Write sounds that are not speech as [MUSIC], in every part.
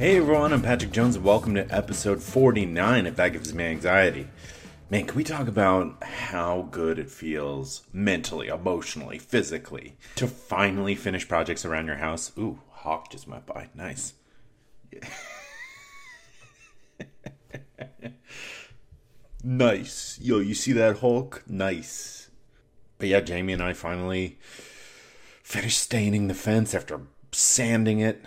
Hey everyone, I'm Patrick Jones, and welcome to episode 49 of That Gives Me Anxiety. Man, can we talk about how good it feels mentally, emotionally, physically to finally finish projects around your house? Ooh, Hawk just went by. Nice. Yeah. [LAUGHS] nice. Yo, you see that Hulk? Nice. But yeah, Jamie and I finally finished staining the fence after sanding it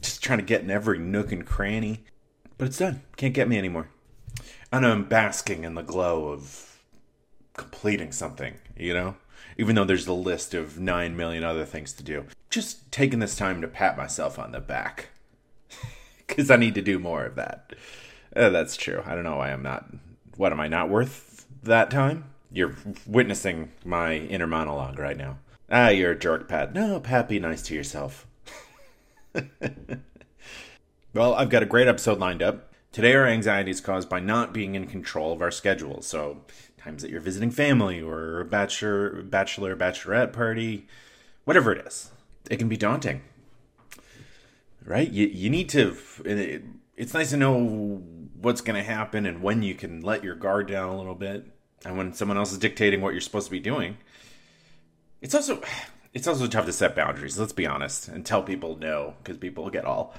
just trying to get in every nook and cranny. But it's done. Can't get me anymore. And I'm basking in the glow of completing something, you know? Even though there's a list of 9 million other things to do. Just taking this time to pat myself on the back. [LAUGHS] Because I need to do more of that. Uh, that's true. I don't know why I'm not. What am I not worth that time? You're witnessing my inner monologue right now. Ah, you're a jerk, Pat. No, Pat, be nice to yourself. [LAUGHS] well, I've got a great episode lined up. Today, our anxiety is caused by not being in control of our schedule. So, times that you're visiting family or a bachelor, bachelor, bachelorette party, whatever it is, it can be daunting. Right? You, you need to. It, it's nice to know what's going to happen and when you can let your guard down a little bit, and when someone else is dictating what you're supposed to be doing. It's also it's also tough to set boundaries. Let's be honest and tell people no because people get all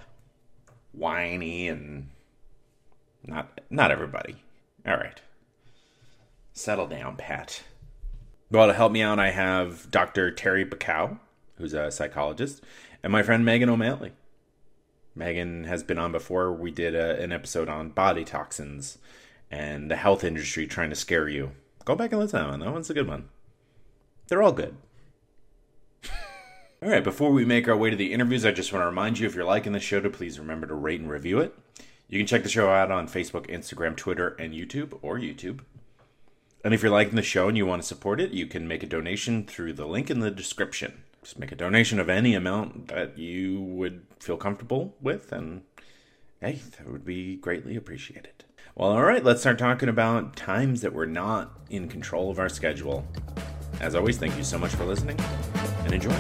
whiny and not not everybody. All right, settle down, Pat. Well, to help me out, I have Dr. Terri Bacow, who's a psychologist, and my friend Megan O'Malley. Megan has been on before. We did a, an episode on body toxins and the health industry trying to scare you. Go back and listen to that one. That one's a good one. They're all good. All right, before we make our way to the interviews, I just want to remind you if you're liking the show to please remember to rate and review it. You can check the show out on Facebook, Instagram, Twitter, and YouTube, or YouTube. And if you're liking the show and you want to support it, you can make a donation through the link in the description. Just make a donation of any amount that you would feel comfortable with, and hey, that would be greatly appreciated. Well, all right, let's start talking about times that we're not in control of our schedule. As always, thank you so much for listening and enjoy.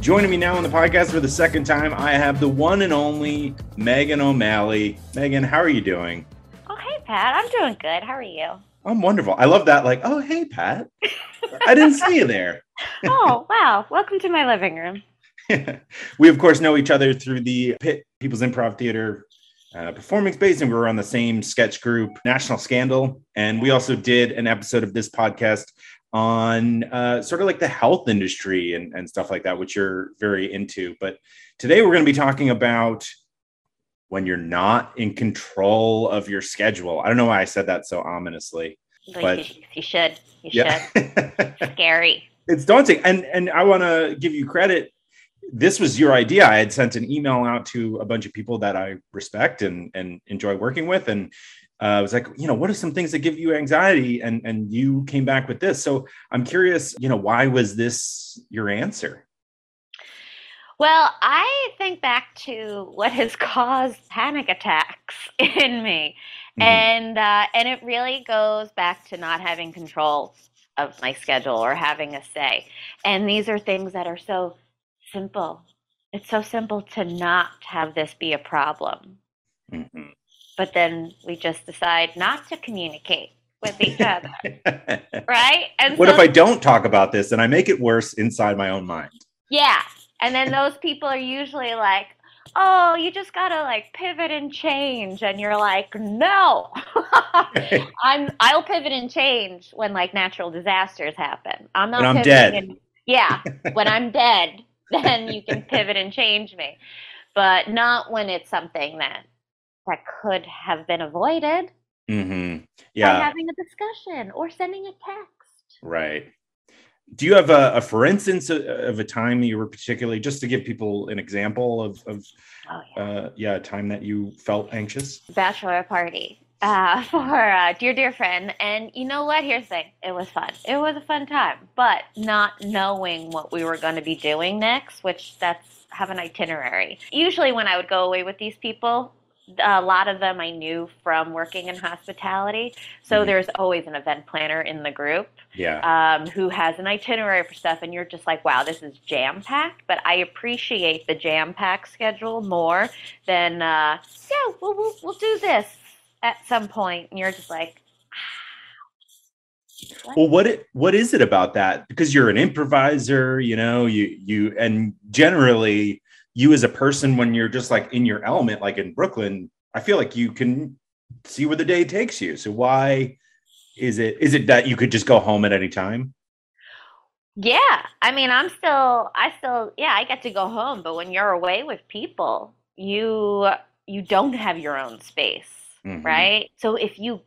Joining me now on the podcast for the second time, I have the one and only Megan O'Malley. Megan, how are you doing? Oh, hey, Pat. I'm doing good. How are you? I'm wonderful. I love that. Like, oh, hey, Pat. [LAUGHS] I didn't see you there. oh, wow. Welcome to my living room. [LAUGHS] we, of course, know each other through the Pit People's Improv Theater uh, performing space, and we were on the same sketch group, National Scandal. And we also did an episode of this podcast on uh, sort of like the health industry and, and stuff like that, which you're very into. But today we're going to be talking about when you're not in control of your schedule. I don't know why I said that so ominously. but you, you should. You yeah. should. [LAUGHS] Scary. It's daunting. And and I want to give you credit. This was your idea. I had sent an email out to a bunch of people that I respect and and enjoy working with, and uh, I was like, you know, what are some things that give you anxiety? And and you came back with this. So I'm curious, you know, why was this your answer? Well, I think back to what has caused panic attacks [LAUGHS] in me, mm-hmm. and uh, and it really goes back to not having control of my schedule or having a say. And these are things that are so simple. It's so simple to not have this be a problem. Mm-hmm but then we just decide not to communicate with each other. [LAUGHS] right? And what so, if I don't talk about this and I make it worse inside my own mind? Yeah. And then those people are usually like, oh, you just gotta like pivot and change. And you're like, no. [LAUGHS] [LAUGHS] I'm I'll pivot and change when like natural disasters happen. I'm not when I'm dead. And, yeah. when I'm dead, then you can pivot and change me. But not when it's something that that could have been avoided mm-hmm. yeah. by having a discussion or sending a text. Right. Do you have a, a for instance of a time you were particularly just to give people an example of, of oh, yeah. Uh, yeah, a time that you felt anxious? Bachelor party uh, [LAUGHS] for a dear, dear friend. And you know what? Here's the thing it was fun. It was a fun time, but not knowing what we were going to be doing next, which that's have an itinerary. Usually, when I would go away with these people, a lot of them I knew from working in hospitality. So Mhm. there's always an event planner in the group Yeah. um, who has an itinerary for stuff, and you're just like, wow, this is jam packed. But I appreciate the jam packed schedule more than, uh, yeah, we'll, we'll, we'll do this at some point. And you're just like, Well, what it what is it about that? Because you're an improviser, you know, you you and generally you as a person when you're just like in your element, like in Brooklyn, I feel like you can see where the day takes you. So why is it is it that you could just go home at any time? Yeah, I mean, I'm still, I still, yeah, I get to go home, but when you're away with people, you you don't have your own space, Mhm. right? So if you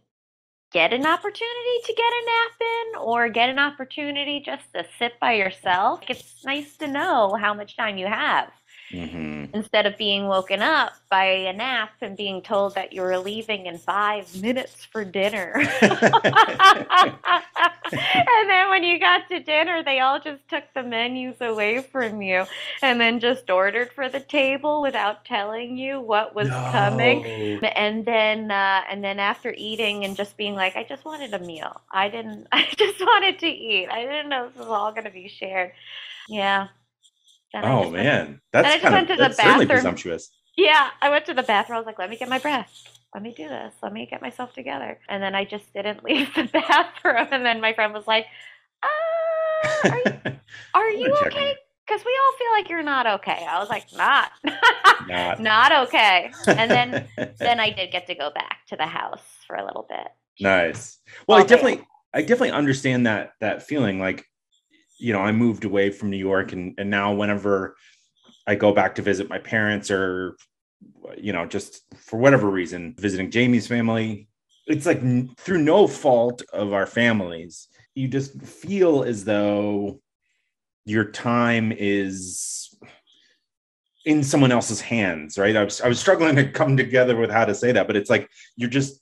get an opportunity to get a nap in or get an opportunity just to sit by yourself, it's nice to know how much time you have Mhm. instead of being woken up by a nap and being told that you're leaving in five minutes for dinner. [LAUGHS] and then when you got to dinner, they all just took the menus away from you and then just ordered for the table without telling you what was coming. And then, uh, and then after eating and just being like, I just wanted a meal. I didn't. [LAUGHS] I just wanted to eat. I didn't know this was all going to be shared. Yeah. Then Oh just went- man, that's I just kind went of to the certainly bathroom. presumptuous. Yeah, I went to the bathroom. I was like, let me get my breath. Let me do this. Let me get myself together. And then I just didn't [LAUGHS] leave the bathroom. And then my friend was like, uh, are you, [LAUGHS] are you gonna check on okay? Because we all feel like you're not okay. I was like, not, [LAUGHS] Not. not okay. And then, then I did get to go back to the house for a little bit. Nice. Well, I day. definitely, I definitely understand that that feeling. Like, you know, I moved away from New York, and and now whenever I go back to visit my parents, or you know, just for whatever reason, visiting Jamie's family, it's like n- through no fault of our families, you just feel as though your time is in someone else's hands, right? I was I was struggling to come together with how to say that, but it's like you're just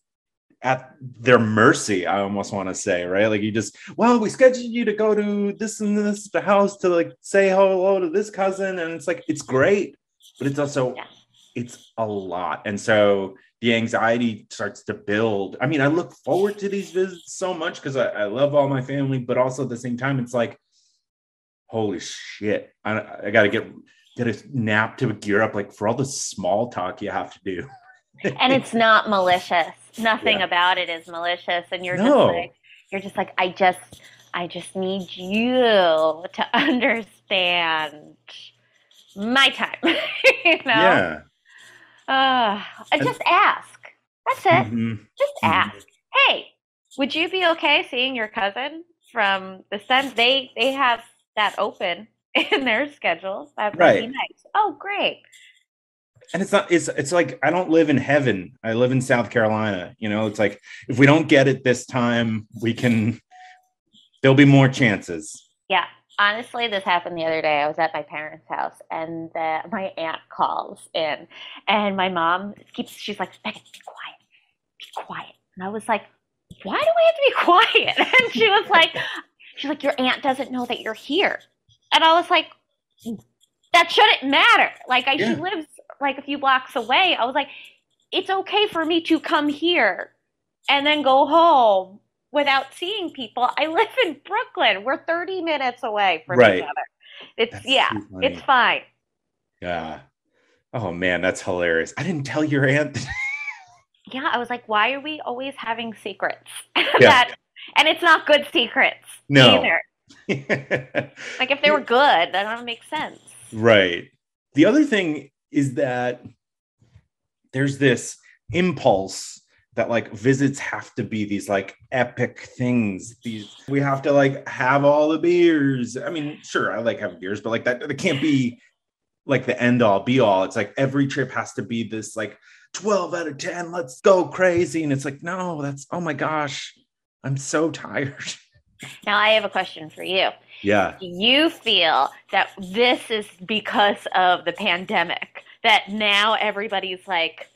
at their mercy i almost want to say right like you just well we scheduled you to go to this and this the house to like say hello to this cousin and it's like it's great but it's also Yeah. it's a lot and so the anxiety starts to build i mean i look forward to these visits so much because I, I love all my family but also at the same time it's like holy shit i, I gotta get get a nap to gear up like for all the small talk you have to do And it's not malicious. Nothing Yeah. about it is malicious. And you're No. just like, you're just like, I just, I just need you to [LAUGHS] understand my time. [LAUGHS] you know? yeah Uh, and just ask. That's it. Mhm. Just Mhm. ask. Hey, would you be okay seeing your cousin from the sense they they have that open [LAUGHS] in their schedules? That would be Right. nice. Oh, great. And it's not it's it's like i don't live in heaven i live in south carolina you know it's like if we don't get it this time we can there'll be more chances Yeah. Honestly, this happened the other day. I was at my parents' house and uh, my aunt calls in, and my mom keeps, she's like, Megan, be quiet. Be quiet. And I was like, why do we have to be [LAUGHS] quiet? And she was like, she's like, your aunt doesn't know that you're here. And I was like, that shouldn't matter. Like, I, Yeah. she lives like a few blocks away. I was like, it's okay for me to come here and then go home without seeing people. I live in Brooklyn. We're 30 minutes away from Right. each other. It's That's yeah, it's fine. yeah oh man that's hilarious i didn't tell your aunt [LAUGHS] Yeah, I was like, why are we always having secrets? [LAUGHS] that and it's not good secrets No. either. [LAUGHS] Like if they were good, that would make sense. Right. The other thing is that there's this impulse that like visits have to be these like epic things. These we have to like have all the beers. I mean, sure, I like having beers, but like that it can't be like the end all be all. It's like every trip has to be this like 12 out of 10, let's go crazy. And it's like, no, that's oh my gosh, I'm so [LAUGHS] tired. Now I have a question for you. Yeah. You feel that this is because of the pandemic? That now everybody's like,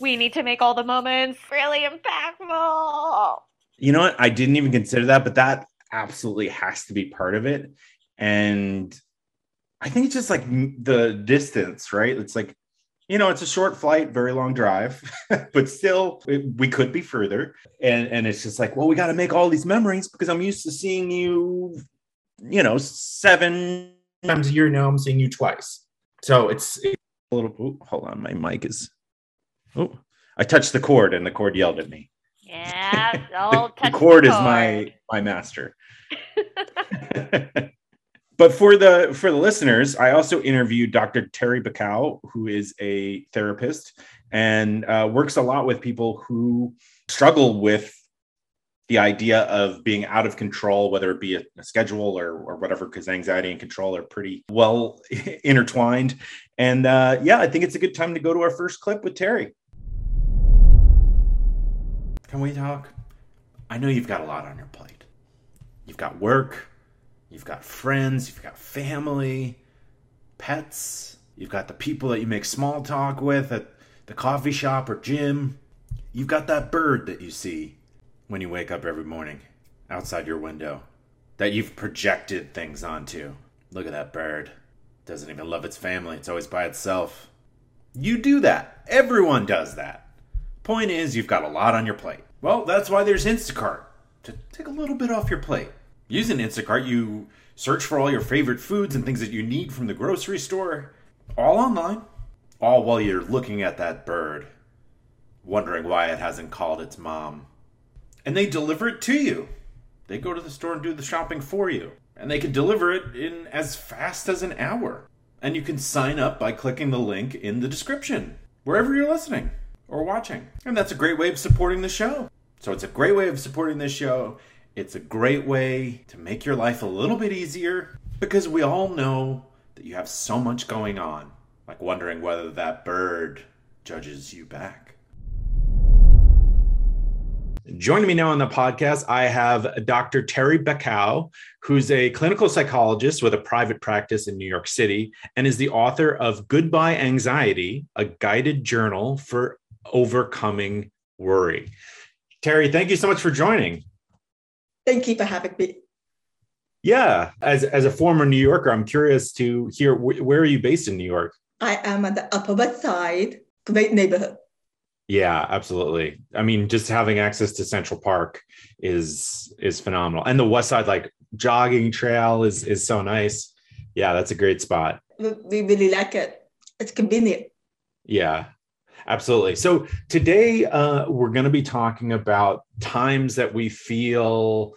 we need to make all the moments really impactful. You know what? I didn't even consider that, but that absolutely has to be part of it. And I think it's just like the distance, right? It's like you know, it's a short flight, very long drive, [LAUGHS] but still, we could be further. And and it's just like, well, we got to make all these memories because I'm used to seeing you, you know, seven times a year. Now I'm seeing you twice. So it's, it's a little. Ooh, hold on, my mic is. Oh, I touched the cord, and the cord yelled at me. Yeah, [LAUGHS] the, the cord is my my master. [LAUGHS] but for the for the listeners, I also interviewed Dr. Terri Bacow, who is a therapist and uh, works a lot with people who struggle with the idea of being out of control, whether it be a, a schedule or, or whatever, because anxiety and control are pretty well [LAUGHS] intertwined. And uh, yeah, I think it's a good time to go to our first clip with Terri. Can we talk? I know you've got a lot on your plate. You've got work, You've got friends, you've got family, pets, you've got the people that you make small talk with at the coffee shop or gym. You've got that bird that you see when you wake up every morning outside your window that you've projected things onto. Look at that bird. Doesn't even love its family, it's always by itself. You do that. Everyone does that. Point is, you've got a lot on your plate. Well, that's why there's Instacart to take a little bit off your plate. Using Instacart, you search for all your favorite foods and things that you need from the grocery store, all online, all while you're looking at that bird, wondering why it hasn't called its mom. And they deliver it to you. They go to the store and do the shopping for you. And they can deliver it in as fast as an hour. And you can sign up by clicking the link in the description, wherever you're listening or watching. And that's a great way of supporting the show. So it's a great way of supporting this show. It's a great way to make your life a little bit easier because we all know that you have so much going on, like wondering whether that bird judges you back. Joining me now on the podcast, I have Dr. Terri Bacow, who's a clinical psychologist with a private practice in New York City and is the author of Goodbye Anxiety, a guided journal for overcoming worry. Terri, thank you so much for joining. Thank you for having me. Yeah, as as a former New Yorker, I'm curious to hear wh- where are you based in New York? I am on the Upper West Side, great neighborhood. Yeah, absolutely. I mean, just having access to Central Park is is phenomenal, and the West Side like jogging trail is is so nice. Yeah, that's a great spot. We really like it. It's convenient. Yeah, Absolutely. So today uh, we're going to be talking about times that we feel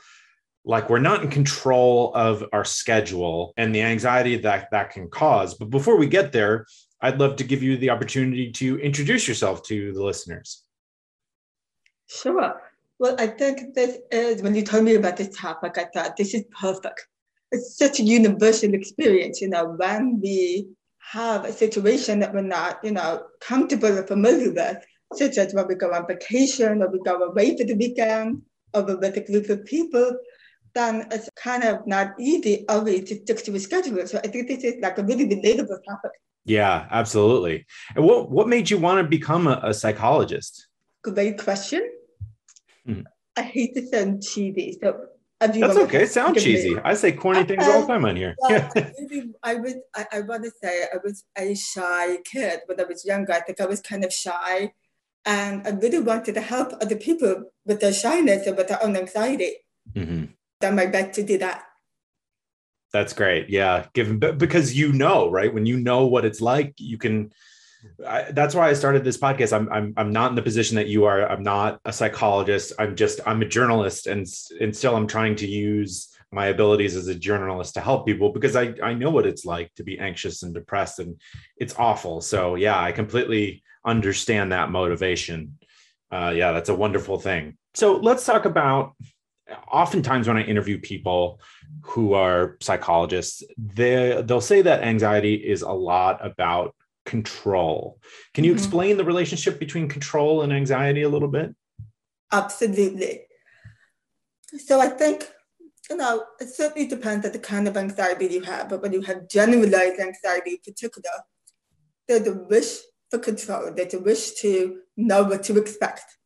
like we're not in control of our schedule and the anxiety that that can cause. But before we get there, I'd love to give you the opportunity to introduce yourself to the listeners. Sure. Well, I think this is when you told me about this topic, I thought this is perfect. It's such a universal experience, you know, when we have a situation that we're not, you know, comfortable or familiar with, such as when we go on vacation or we go away for the weekend or we're with a group of people, then it's kind of not easy always to stick to a schedule. So I think this is like a really relatable topic. Yeah, absolutely. And what what made you want to become a, a psychologist? Great question. Hmm. I hate to sound cheesy, so that's okay. Sound cheesy. I say corny things all the time on here. Well, [LAUGHS] I would. I, I want to say I was a shy kid when I was younger. I think I was kind of shy, and I really wanted to help other people with their shyness and with their own anxiety. Mm-hmm. Done my best to do that. That's great. Yeah, given because you know, right? When you know what it's like, you can I, that's why I started this podcast. I'm, I'm I'm not in the position that you are. I'm not a psychologist. I'm just I'm a journalist, and and still I'm trying to use my abilities as a journalist to help people because I I know what it's like to be anxious and depressed, and it's awful. So yeah, I completely understand that motivation. Uh, yeah, that's a wonderful thing. So let's talk about. Oftentimes, when I interview people who are psychologists, they they'll say that anxiety is a lot about control. Can you mm-hmm. explain the relationship between control and anxiety a little bit? Absolutely. So I think, you know, it certainly depends on the kind of anxiety you have, but when you have generalized anxiety in particular, there's a wish for control, there's a wish to know what to expect,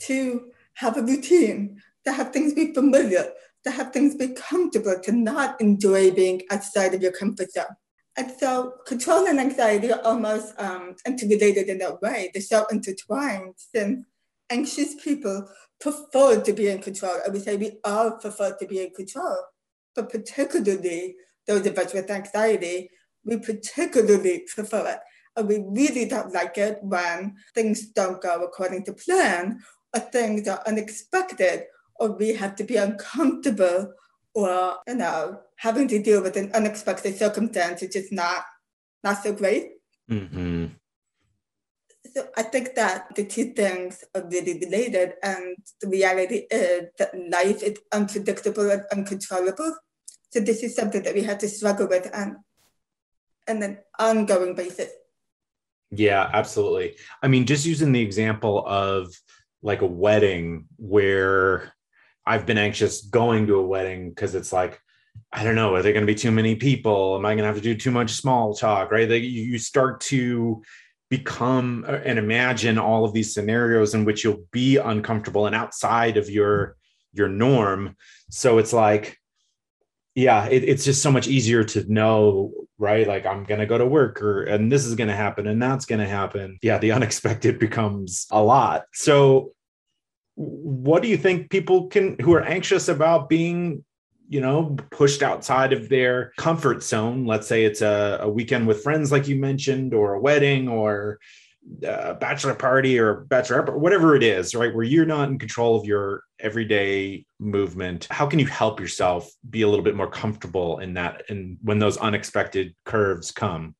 to have a routine, to have things be familiar, to have things be comfortable, to not enjoy being outside of your comfort zone. And so control and anxiety are almost um, interrelated in that way. They're so intertwined since anxious people prefer to be in control. I would say we all prefer to be in control, but particularly those of us with anxiety, we particularly prefer it. And we really don't like it when things don't go according to plan or things are unexpected or we have to be uncomfortable or, you know, having to deal with an unexpected circumstance which is not, not so great. Mm-hmm. So I think that the two things are really related, and the reality is that life is unpredictable and uncontrollable. So this is something that we have to struggle with on, on an ongoing basis. Yeah, absolutely. I mean, just using the example of like a wedding where I've been anxious going to a wedding because it's like, I don't know, are there going to be too many people? Am I going to have to do too much small talk? Right? Like you start to become uh, and imagine all of these scenarios in which you'll be uncomfortable and outside of your your norm. So it's like, yeah, it, it's just so much easier to know, right? Like I'm going to go to work or, and this is going to happen and that's going to happen. Yeah. The [LAUGHS] unexpected becomes a lot. So what do you think people can who are anxious about being you know pushed outside of their comfort zone? Let's say it's a, a weekend with friends like you mentioned or a wedding or a bachelor party or bachelor whatever it is right? Where you're not in control of your everyday movement. How can you help yourself be a little bit more comfortable in that and when those unexpected curves come?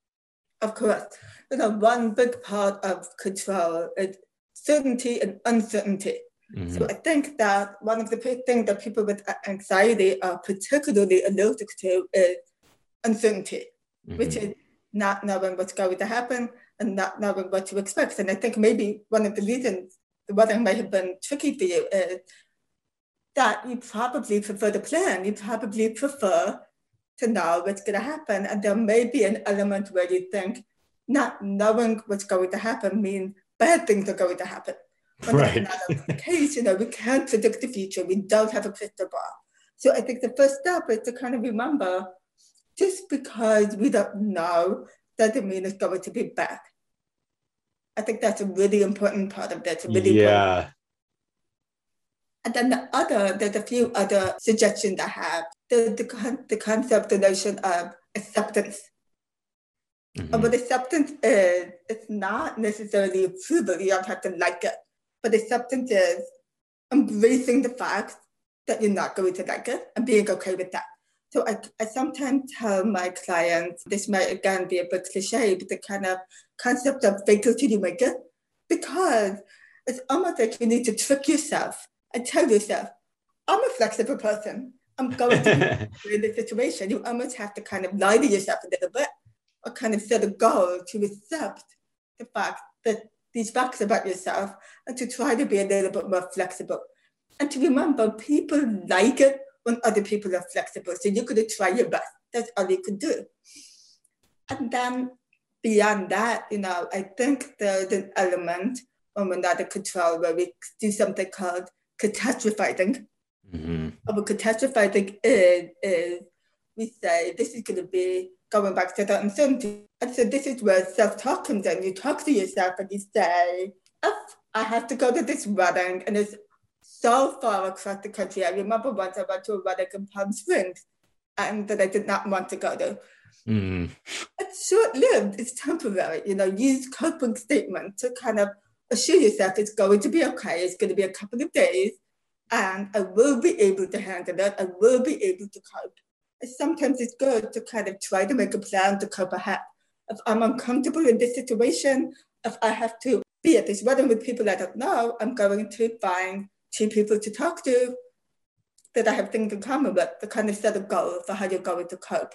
Of course. You know one big part of control is certainty and uncertainty Mm-hmm. So I think that one of the big things that people with anxiety are particularly allergic to is uncertainty, mm-hmm. which is not knowing what's going to happen and not knowing what to expect. And I think maybe one of the reasons the wedding might have been tricky for you is that you probably prefer the plan. You probably prefer to know what's going to happen. And there may be an element where you think not knowing what's going to happen means bad things are going to happen. But right. that's not the case. You know, we can't predict the future. We don't have a crystal ball. So I think the first step is to kind of remember just because we don't know doesn't mean it's going to be bad. I think that's a really important part of that. Really yeah. Important. And then the other, there's a few other suggestions I have. The, the, the concept, the notion of acceptance. Mm-hmm. But acceptance is, it's not necessarily approval. You don't have to like it but the acceptance is embracing the fact that you're not going to like it and being okay with that. So I, I sometimes tell my clients, this might again be a bit cliche, but the kind of concept of fake it till you make it, because it's almost like you need to trick yourself and tell yourself, I'm a flexible person. I'm going to [LAUGHS] be in this situation. You almost have to kind of lie to yourself a little bit or kind of set a goal to accept the fact that these facts about yourself and to try to be a little bit more flexible. And to remember, people like it when other people are flexible. So you could try your best. That's all you could do. And then beyond that, you know, I think there's an element when we're not in control where we do something called catastrophizing. Mm-hmm. What catastrophizing is, is we say this is going to be going back to that uncertainty. And so this is where self-talk comes in. You talk to yourself and you say, if I have to go to this wedding and it's so far across the country. I remember once I went to a wedding in Palm Springs and that I did not want to go to. Mm. It's short-lived, it's temporary. You know, use coping statement to kind of assure yourself it's going to be okay. It's going to be a couple of days and I will be able to handle it. I will be able to cope sometimes it's good to kind of try to make a plan to cope ahead. If I'm uncomfortable in this situation, if I have to be at this wedding with people I don't know, I'm going to find two people to talk to that I have things in common with the kind of set of goals for how you're going to cope.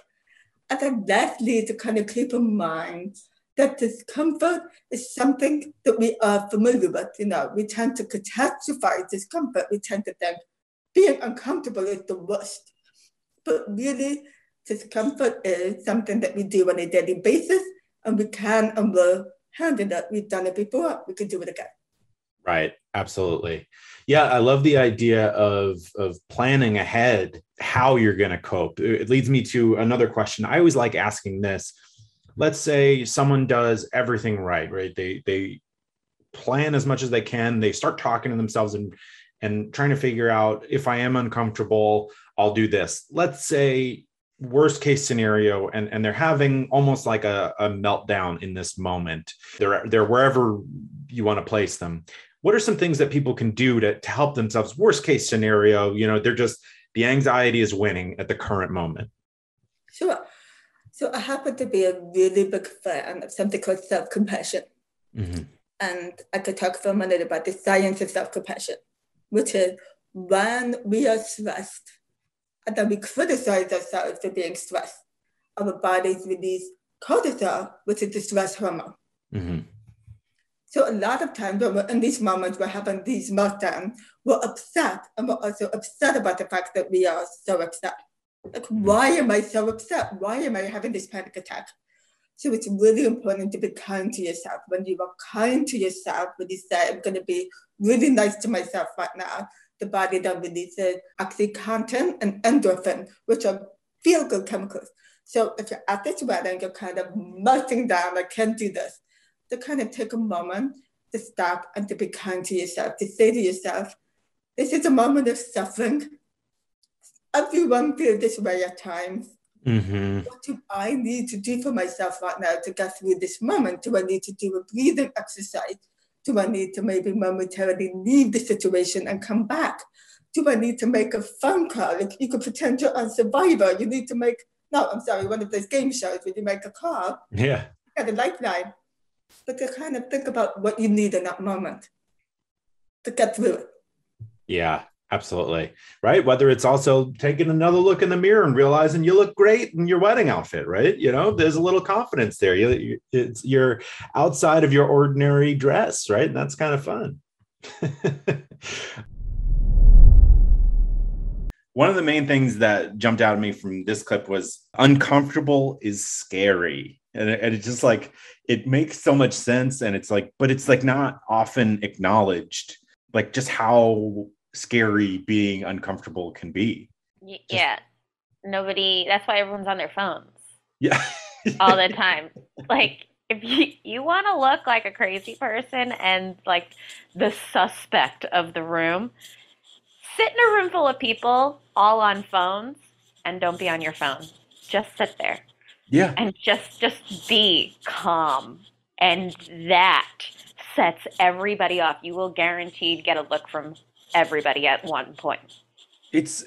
And then lastly, to kind of keep in mind that discomfort is something that we are familiar with. You know, we tend to catastrophize discomfort. We tend to think being uncomfortable is the worst. But really, discomfort is something that we do on a daily basis, and we can and will handle that. We've done it before, we can do it again. Right. Absolutely. Yeah, I love the idea of of planning ahead how you're going to cope. It leads me to another question. I always like asking this let's say someone does everything right, right? They they plan as much as they can. They start talking to themselves and and trying to figure out if I am uncomfortable, I'll do this. Let's say worst case scenario and and they're having almost like a, a meltdown in this moment. They're they're wherever you want to place them. What are some things that people can do to, to help themselves? Worst case scenario, you know, they're just the anxiety is winning at the current moment. Sure. So I happen to be a really big fan of something called self-compassion. Mm-hmm. And I could talk for a minute about the science of self-compassion, which is when we are stressed and then we criticize ourselves for being stressed, our bodies release cortisol, which is the stress hormone. Mm-hmm. So a lot of times when we're in these moments, we're having these meltdowns, we're upset, and we're also upset about the fact that we are so upset. Like, mm-hmm. why am I so upset? Why am I having this panic attack? So it's really important to be kind to yourself. When you are kind to yourself, when you say, I'm going to be really nice to myself right now, the body then releases oxytocin and endorphin, which are feel good chemicals. So if you're at this wedding, you're kind of melting down, I can't do this to kind of take a moment to stop and to be kind to yourself, to say to yourself, this is a moment of suffering. Everyone feels this way at times. Mm-hmm. What do I need to do for myself right now to get through this moment? Do I need to do a breathing exercise? Do I need to maybe momentarily leave the situation and come back? Do I need to make a phone call? Like you could pretend you're on Survivor. You need to make, no, I'm sorry, one of those game shows where you make a call. Yeah. Get a lifeline but to kind of think about what you need in that moment to get through it. Yeah, absolutely. Right. Whether it's also taking another look in the mirror and realizing you look great in your wedding outfit, right? You know, there's a little confidence there. You, it's you're outside of your ordinary dress, right? And that's kind of fun. [LAUGHS] One of the main things that jumped out at me from this clip was uncomfortable is scary and and it's just like it makes so much sense and it's like but it's like not often acknowledged like just how scary being uncomfortable can be. Just, yeah. Nobody that's why everyone's on their phones. Yeah. All the [LAUGHS] time. Like if you, you want to look like a crazy person and like the suspect of the room sit in a room full of people all on phones and don't be on your phone. Just sit there. Yeah. And just just be calm. And that sets everybody off. You will guaranteed get a look from everybody at one point. It's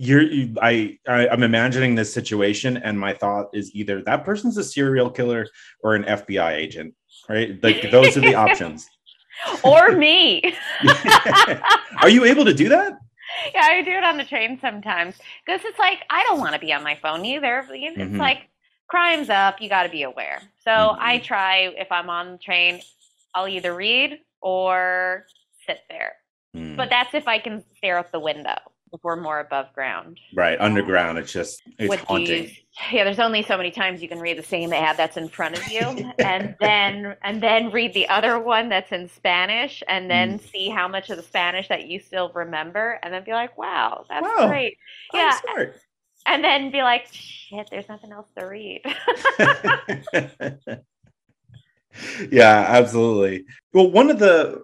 you're you, I, I i'm imagining this situation and my thought is either that person's a serial killer or an fbi agent right like those are the [LAUGHS] options or me [LAUGHS] are you able to do that yeah i do it on the train sometimes because it's like i don't want to be on my phone either it's mm-hmm. like crime's up, you got to be aware. So mm-hmm. I try if I'm on the train, I'll either read or sit there. Mm. But that's if I can stare out the window if we're more above ground. Right, underground, it's just it's With haunting. These, yeah, there's only so many times you can read the same ad that's in front of you, and [LAUGHS] then and then read the other one that's in Spanish, and then mm. see how much of the Spanish that you still remember, and then be like, "Wow, that's wow. great." Yeah, and then be like, shit, there's nothing else to read. [LAUGHS] yeah, absolutely. Well, one of the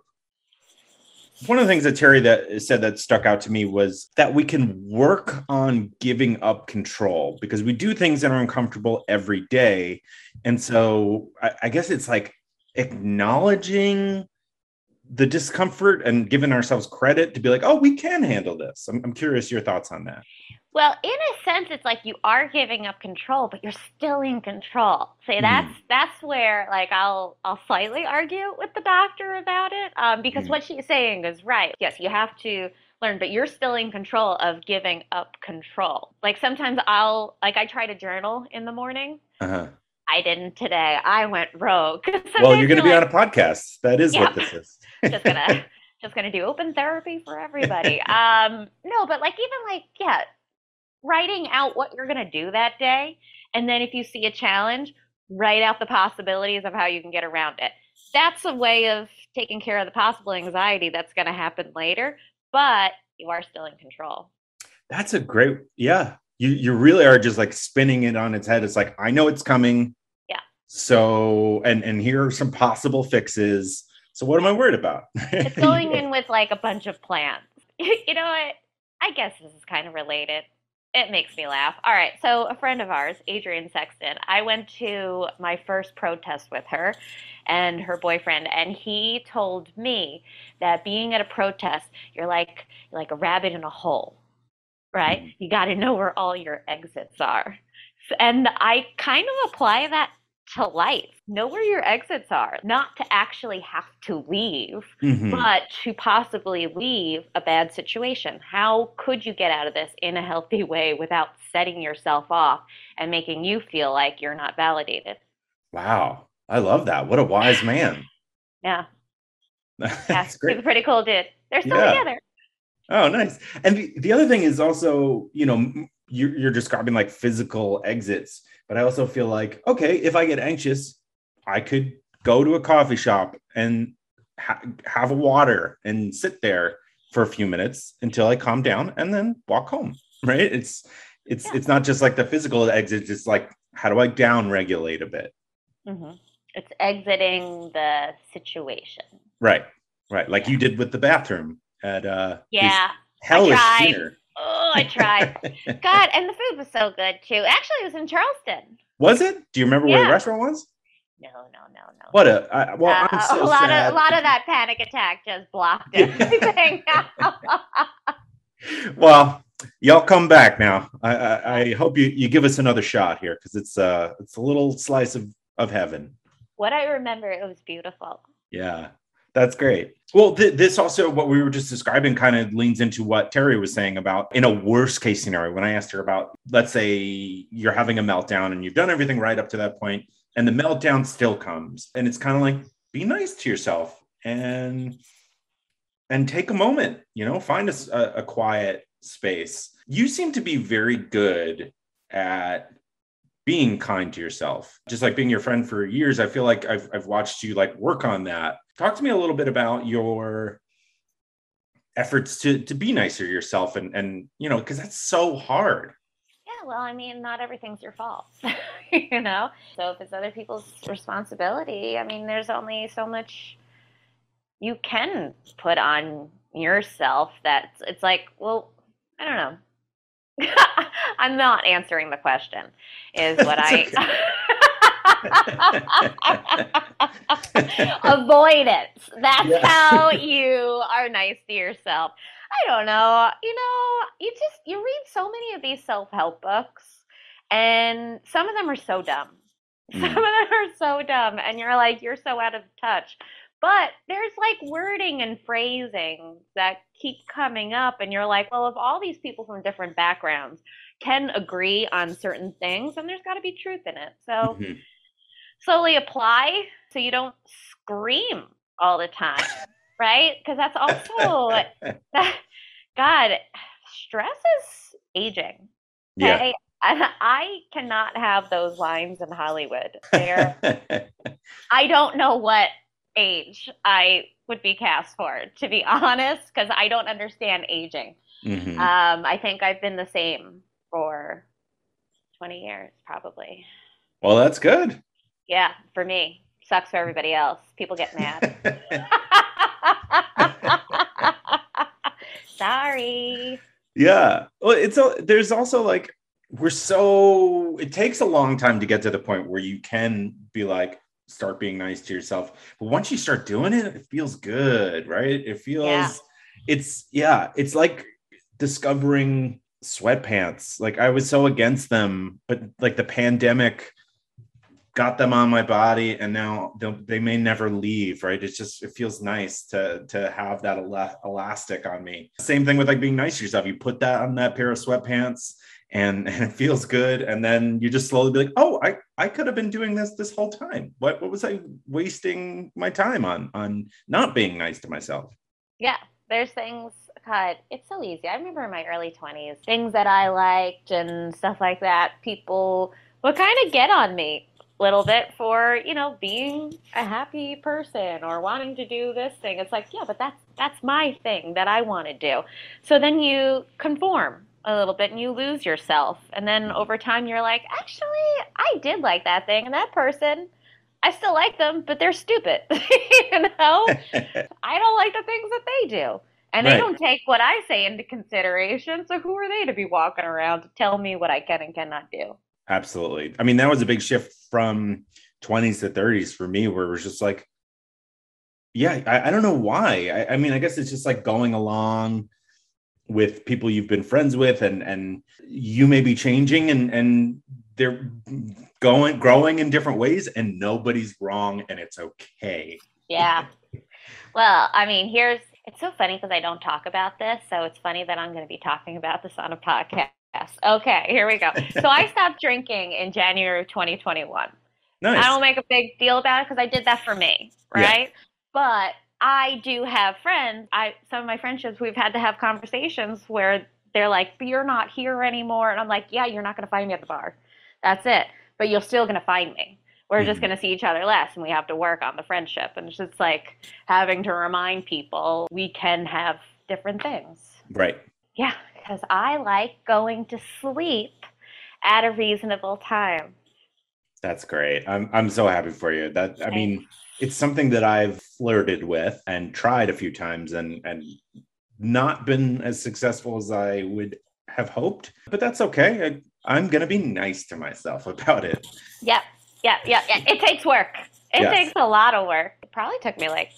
one of the things that Terri that said that stuck out to me was that we can work on giving up control because we do things that are uncomfortable every day. And so I, I guess it's like acknowledging the discomfort and giving ourselves credit to be like, oh, we can handle this. I'm, I'm curious your thoughts on that. Well, in a sense, it's like you are giving up control, but you're still in control. See, that's mm. that's where like I'll I'll slightly argue with the doctor about it, um, because mm. what she's saying is right. Yes, you have to learn, but you're still in control of giving up control. Like sometimes I'll like I try to journal in the morning. Uh-huh. I didn't today. I went rogue. [LAUGHS] well, you're going to be like, on a podcast. That is yeah, what this is. [LAUGHS] just gonna [LAUGHS] just gonna do open therapy for everybody. um, no, but like even like yeah writing out what you're going to do that day. And then if you see a challenge, write out the possibilities of how you can get around it. That's a way of taking care of the possible anxiety that's going to happen later, but you are still in control. That's a great, yeah. You, you really are just like spinning it on its head. It's like, I know it's coming. Yeah. So, and and here are some possible fixes. So, what am I worried about? It's going [LAUGHS] in with like a bunch of plans. [LAUGHS] you know what? I guess this is kind of related. It makes me laugh. All right, so a friend of ours, Adrian Sexton, I went to my first protest with her and her boyfriend, and he told me that being at a protest, you're like you're like a rabbit in a hole, right? Mhm. You got to know where all your exits are, and I kind of apply that to life. Know where your exits are, not to actually have to leave Mhm. but to possibly leave a bad situation. How could you get out of this in a healthy [LAUGHS] way without setting yourself off and making you feel like you're not validated? Wow, I love that. What a wise [LAUGHS] man. Yeah, [LAUGHS] yeah, That's he's great. pretty cool dude. They're still Yeah. together. Oh, nice. And the, the other thing is also, you know, you're, you're describing like physical exits, but I also feel like, okay, if I get anxious, I could go to a coffee shop and ha- have a water and sit there for a few minutes until I calm down and then walk home. [LAUGHS] Right? It's it's Yeah. it's not just like the physical exit. It's like how do I down regulate a bit? hmm It's exiting the situation. Right. Right. Like you did with the bathroom at uh Yeah. hellish dinner. Oh, I tried. [LAUGHS] God, and the food was so good too. Actually, it was in Charleston. Was it? Do you remember where the restaurant was? No, no, no, no. What a I, well, Uh, I'm so a lot sad. of a lot of that panic attack just blocked Yeah. everything. [LAUGHS] well, y'all come back now. I, I, I hope you, you give us another shot here because it's uh it's a little slice of of heaven. what I remember, it was beautiful. Yeah, that's great. Well, th- this also what we were just describing kind of leans into what Terri was saying about in a worst case scenario. When I asked her about, let's say you're having a meltdown and you've done everything right up to that point, and the meltdown still comes, and it's kind of like be nice to yourself and and take a moment. You know, find a quiet space. You seem to be very good at being kind to yourself just like being your friend for years i feel like I've, I've watched you like work on that talk to me a little bit about your efforts to to be nicer yourself and and you know because that's so hard Yeah, well, I mean, not everything's your fault, [LAUGHS] you know? So if it's other people's responsibility, I mean, there's only so much you can put on yourself that it's like, well, I don't know. [LAUGHS] I'm not answering the question, is [LAUGHS] what I. [LAUGHS] Avoidance. That's Yeah. how [LAUGHS] you are nice to yourself. I don't know. You know, you just you read so many of these self-help books and some of them are so dumb. [LAUGHS] Some Mm. of them are so dumb and you're like you're so out of touch. But there's like wording and phrasing that keep coming up and you're like, well, if all these people from different backgrounds can agree on certain things, then there's got to be truth in it. So Mhm. Slowly apply so you don't scream all the time, right? Because that's also that, [LAUGHS] [LAUGHS] God, stress is aging. yeah Okay, I, I cannot have those lines in Hollywood. They're, [LAUGHS] I don't know what age I would be cast for, to be honest, because I don't understand aging. Mhm. Um, I think I've been the same for 20 years, probably. well that's good Yeah, for me. Sucks for everybody else. People get mad. [LAUGHS] Sorry. yeah well it's a, there's also like we're so it takes a long time to get to the point where you can be like start being nice to yourself but once you start doing it it feels good right it feels Yeah. it's yeah it's like discovering sweatpants like i was so against them but like the pandemic got them on my body and now they'll- may never leave right? It's just it feels nice to to have that ela- elastic on me. Same thing with like being nice to yourself. You put that on that pair of sweatpants and, and it feels good and then you just slowly be like oh i i could have been doing this this whole time. What what was i wasting my time on on not being nice to myself? Yeah, there's things, God, it's so easy. I remember in my early 20s, things that I liked and stuff like that, people would kind of get on me little bit for, you know, being a happy person or wanting to do this thing. It's like, yeah, but that's that's my thing that I want to do. So then you conform a little bit and you lose yourself. And then mm-hmm. over time, you're like, actually, I did like that thing. And that person, I still like them, but they're stupid. [LAUGHS] you know? [LAUGHS] I don't like the things that they do. And they Right. don't take what I say into consideration. So who are they to be walking around to tell me what I can and cannot do? Absolutely. I mean, that was a big shift from 20s to 30s for me, where it was just like, yeah, I, I don't know why. I, I mean, I guess it's just like going along with people you've been friends with, and and you may be changing, and and they're going growing in different ways, and nobody's wrong, and it's okay. Yeah. well, I mean, here's it's so funny because I don't talk about this. So it's funny that I'm going to be talking about this on a podcast. Okay, here we go. So I stopped drinking in January of 2021. Nice. I don't make a big deal about it because I did that for me, right? Yeah. But I do have friends. I some of my friendships we've had to have conversations where they're like, "But you're not here anymore," and I'm like, "Yeah, you're not going to find me at the bar. That's it. But you're still going to find me. We're just Mhm. going to see each other less, and we have to work on the friendship." And it's just like having to remind people we can have different things. right. Yeah, because I like going to sleep at a reasonable time. That's great. I'm I'm so happy for you. That I mean, it's something that I've flirted with and tried a few times and and not been as successful as I would have hoped. But that's okay. I, I'm gonna be nice to myself [LAUGHS] about it. Yep, yep, yep, yep. It takes work. It Yes. takes a lot of work. It probably took me like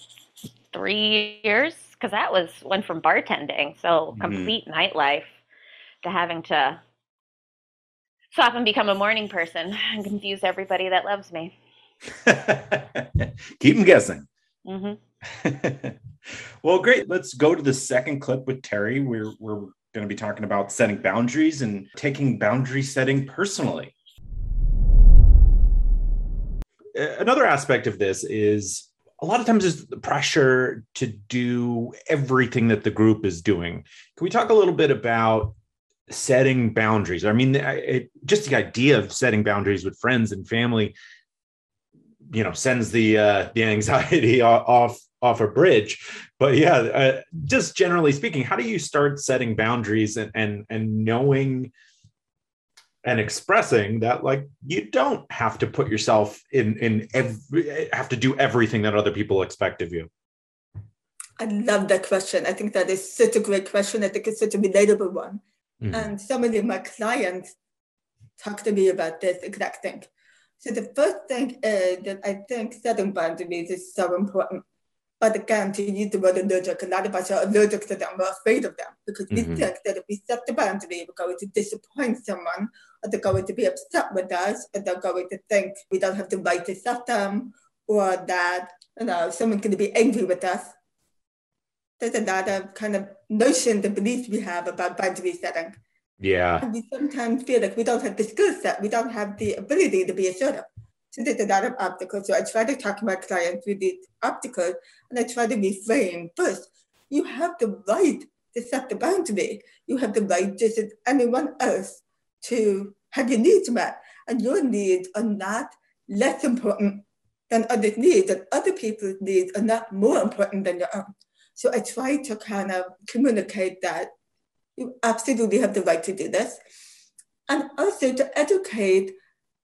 three years because that was went from bartending, so Mhm. complete nightlife, to having to stop and become a morning person [LAUGHS] and confuse everybody that loves me. [LAUGHS] Keep them guessing. hmm [LAUGHS] well, great. Let's go to the second clip with Terri. We're we're going to be talking about setting boundaries and taking boundary setting personally. Another aspect of this is a lot of times there's the pressure to do everything that the group is doing. Can we talk a little bit about setting boundaries? I mean, it, just the idea of setting boundaries with friends and family you know sends the uh the anxiety [LAUGHS] off off a bridge but yeah uh, just generally speaking how do you start setting boundaries and and and knowing and expressing that like you don't have to put yourself in in every have to do everything that other people expect of you I love that question. I think that is such a great question. I think it's such a relatable one. Mhm. And so many of my clients talk to me about this exact thing. So the first thing is that I think setting boundaries is so important. But again, to use the word allergic, a lot of us are allergic to them, we're afraid of them because we Mhm. think that if we set the boundary, we're going to disappoint someone, they're going to be upset with us, or they're going to think we don't have the right to set them, or that you know someone's going to be angry with us. There's another kind of notion, the beliefs we have about boundary setting. yeah And we sometimes feel like we don't have the skill set, we don't have the ability to be assertive. So there's a lot of obstacles. So I try to talk to my clients through these obstacles and I try to reframe first. You have the right to set the boundary. You have the right, just as anyone else, to have your needs met. And your needs are not less important than others' needs, and other people's needs are not more important than your own. So I try to kind of communicate that you absolutely have the right to do this. And also to educate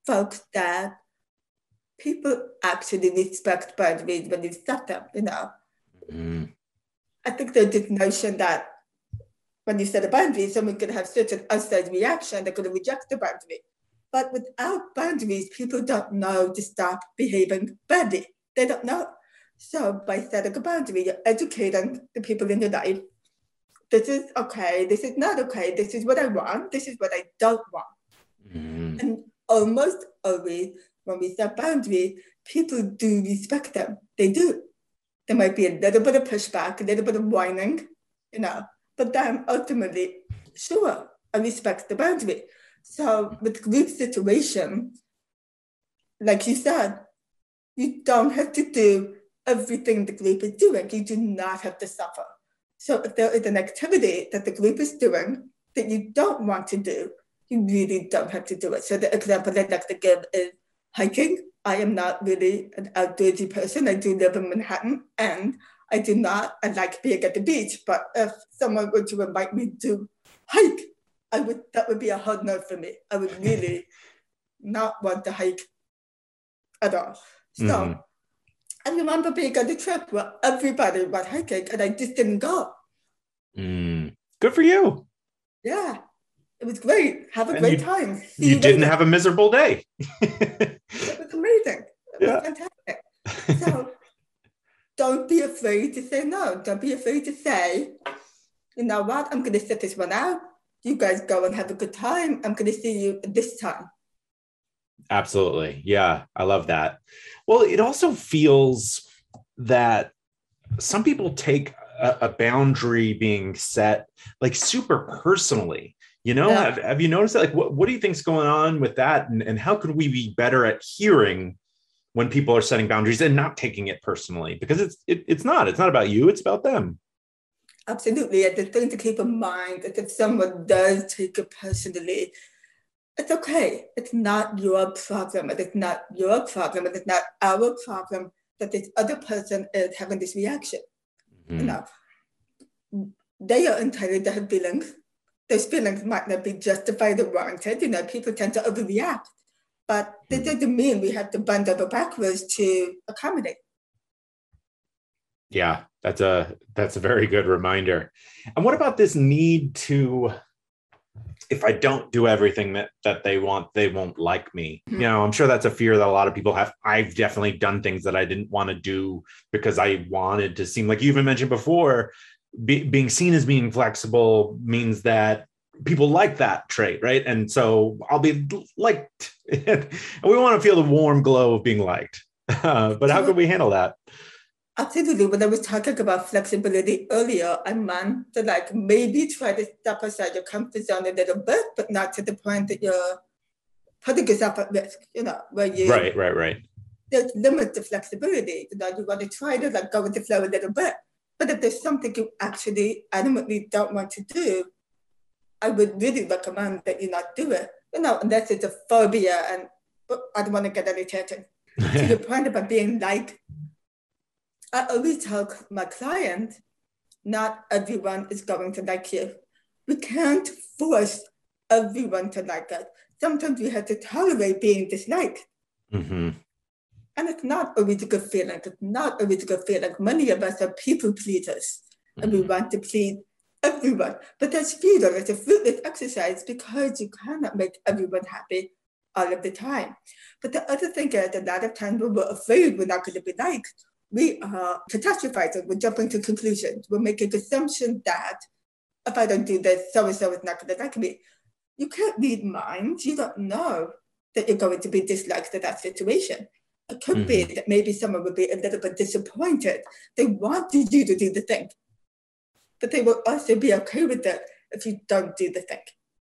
folks that people actually respect boundaries when you set them, you know. Mhm. I think there's this notion that when you set a boundary, someone could have such an outside reaction, they could reject the boundary. But without boundaries, people don't know to stop behaving badly. They don't know. So by setting a boundary, you're educating the people in your life. This is okay, this is not okay, this is what I want, this is what I don't want. Mhm. And almost always, when we set boundaries, people do respect them. They do. There might be a little bit of pushback, a little bit of whining, you know, but then ultimately, sure, I respect the boundary. So with group situation, like you said, you don't have to do everything the group is doing. You do not have to suffer. So if there is an activity that the group is doing that you don't want to do, you really don't have to do it. So the example I'd like to give is hiking. I am not really an outdoorsy person. I do live in Manhattan and I do not, I like being at the beach, but if someone were to invite me to hike, I would that would be a hard no for me. I would really [LAUGHS] not want to hike at all. So Mhm. I remember being on the trip where everybody was hiking and I just didn't go. Mm. Good for you. Yeah. It was great. Have a And great you- time. See You didn't later. have a miserable day. it was amazing. It [LAUGHS] Yeah. was fantastic. So don't be afraid to say no. Don't be afraid to say, you know what, I'm gonna set this one out. You guys go and have a good time. I'm gonna see you this time. Absolutely. Yeah, I love that. Well, it also feels that some people take a, a boundary being set like super personally. You know, Yeah. have, have you noticed that? Like, what, what do you think's going on with that? And, and how could we be better at hearing when people are setting boundaries and not taking it personally? Because it's it, it's not. It's not about you. It's about them. Absolutely. And the thing to keep in mind is if someone does take it personally, it's okay. It's not your problem. It is not your problem. It is not our problem that this other person is having this reaction. You Mhm. know, they are entitled to have feelings. Those feelings might not be justified or warranted. You know, people tend to overreact. But that Mhm. doesn't mean we have to bend over backwards to accommodate. Yeah, that's a that's a very good reminder. And what about this need to if I don't do everything that that they want, they won't like me. Mhm. You know, I'm sure that's a fear that a lot of people have. I've definitely done things that I didn't want to do because I wanted to seem like you even mentioned before, be, being seen as being flexible means that people like that trait, right? And so I'll be liked. [LAUGHS] and we want to feel the warm glow of being liked. Uh, [LAUGHS] but how can we handle that? Absolutely. When I was talking about flexibility earlier, I meant to like maybe try to step outside your comfort zone a little bit, but not to the point that you're putting yourself at risk, you know, where you Right, right, right. there's limits to flexibility. You know, you want to try to like go with the flow a little bit. But if there's something you actually adamantly don't want to do, I would really recommend that you not do it. You know, unless it's a phobia and I don't want to get any attention. [LAUGHS] to the point about being like, I always tell my client, not everyone is going to like you. We can't force everyone to like us. Sometimes we have to tolerate being disliked. hmm And it's not always a good feeling. It's not always a good feeling. Many of us are people pleasers and we want to please everyone. But that's futile. It's a fruitless exercise because you cannot make everyone happy all of the time. But the other thing is, a lot of times when we're afraid we're not going to be liked, we are catastrophizing. We're jumping to conclusions. We're making assumptions that if I don't do this, so and so is not going to like me. You can't read minds. You don't know that you're going to be disliked in that situation. It could be mm-hmm. that maybe someone would be a little bit disappointed. They wanted you to do the thing, but they will also be okay with it if you don't do the thing.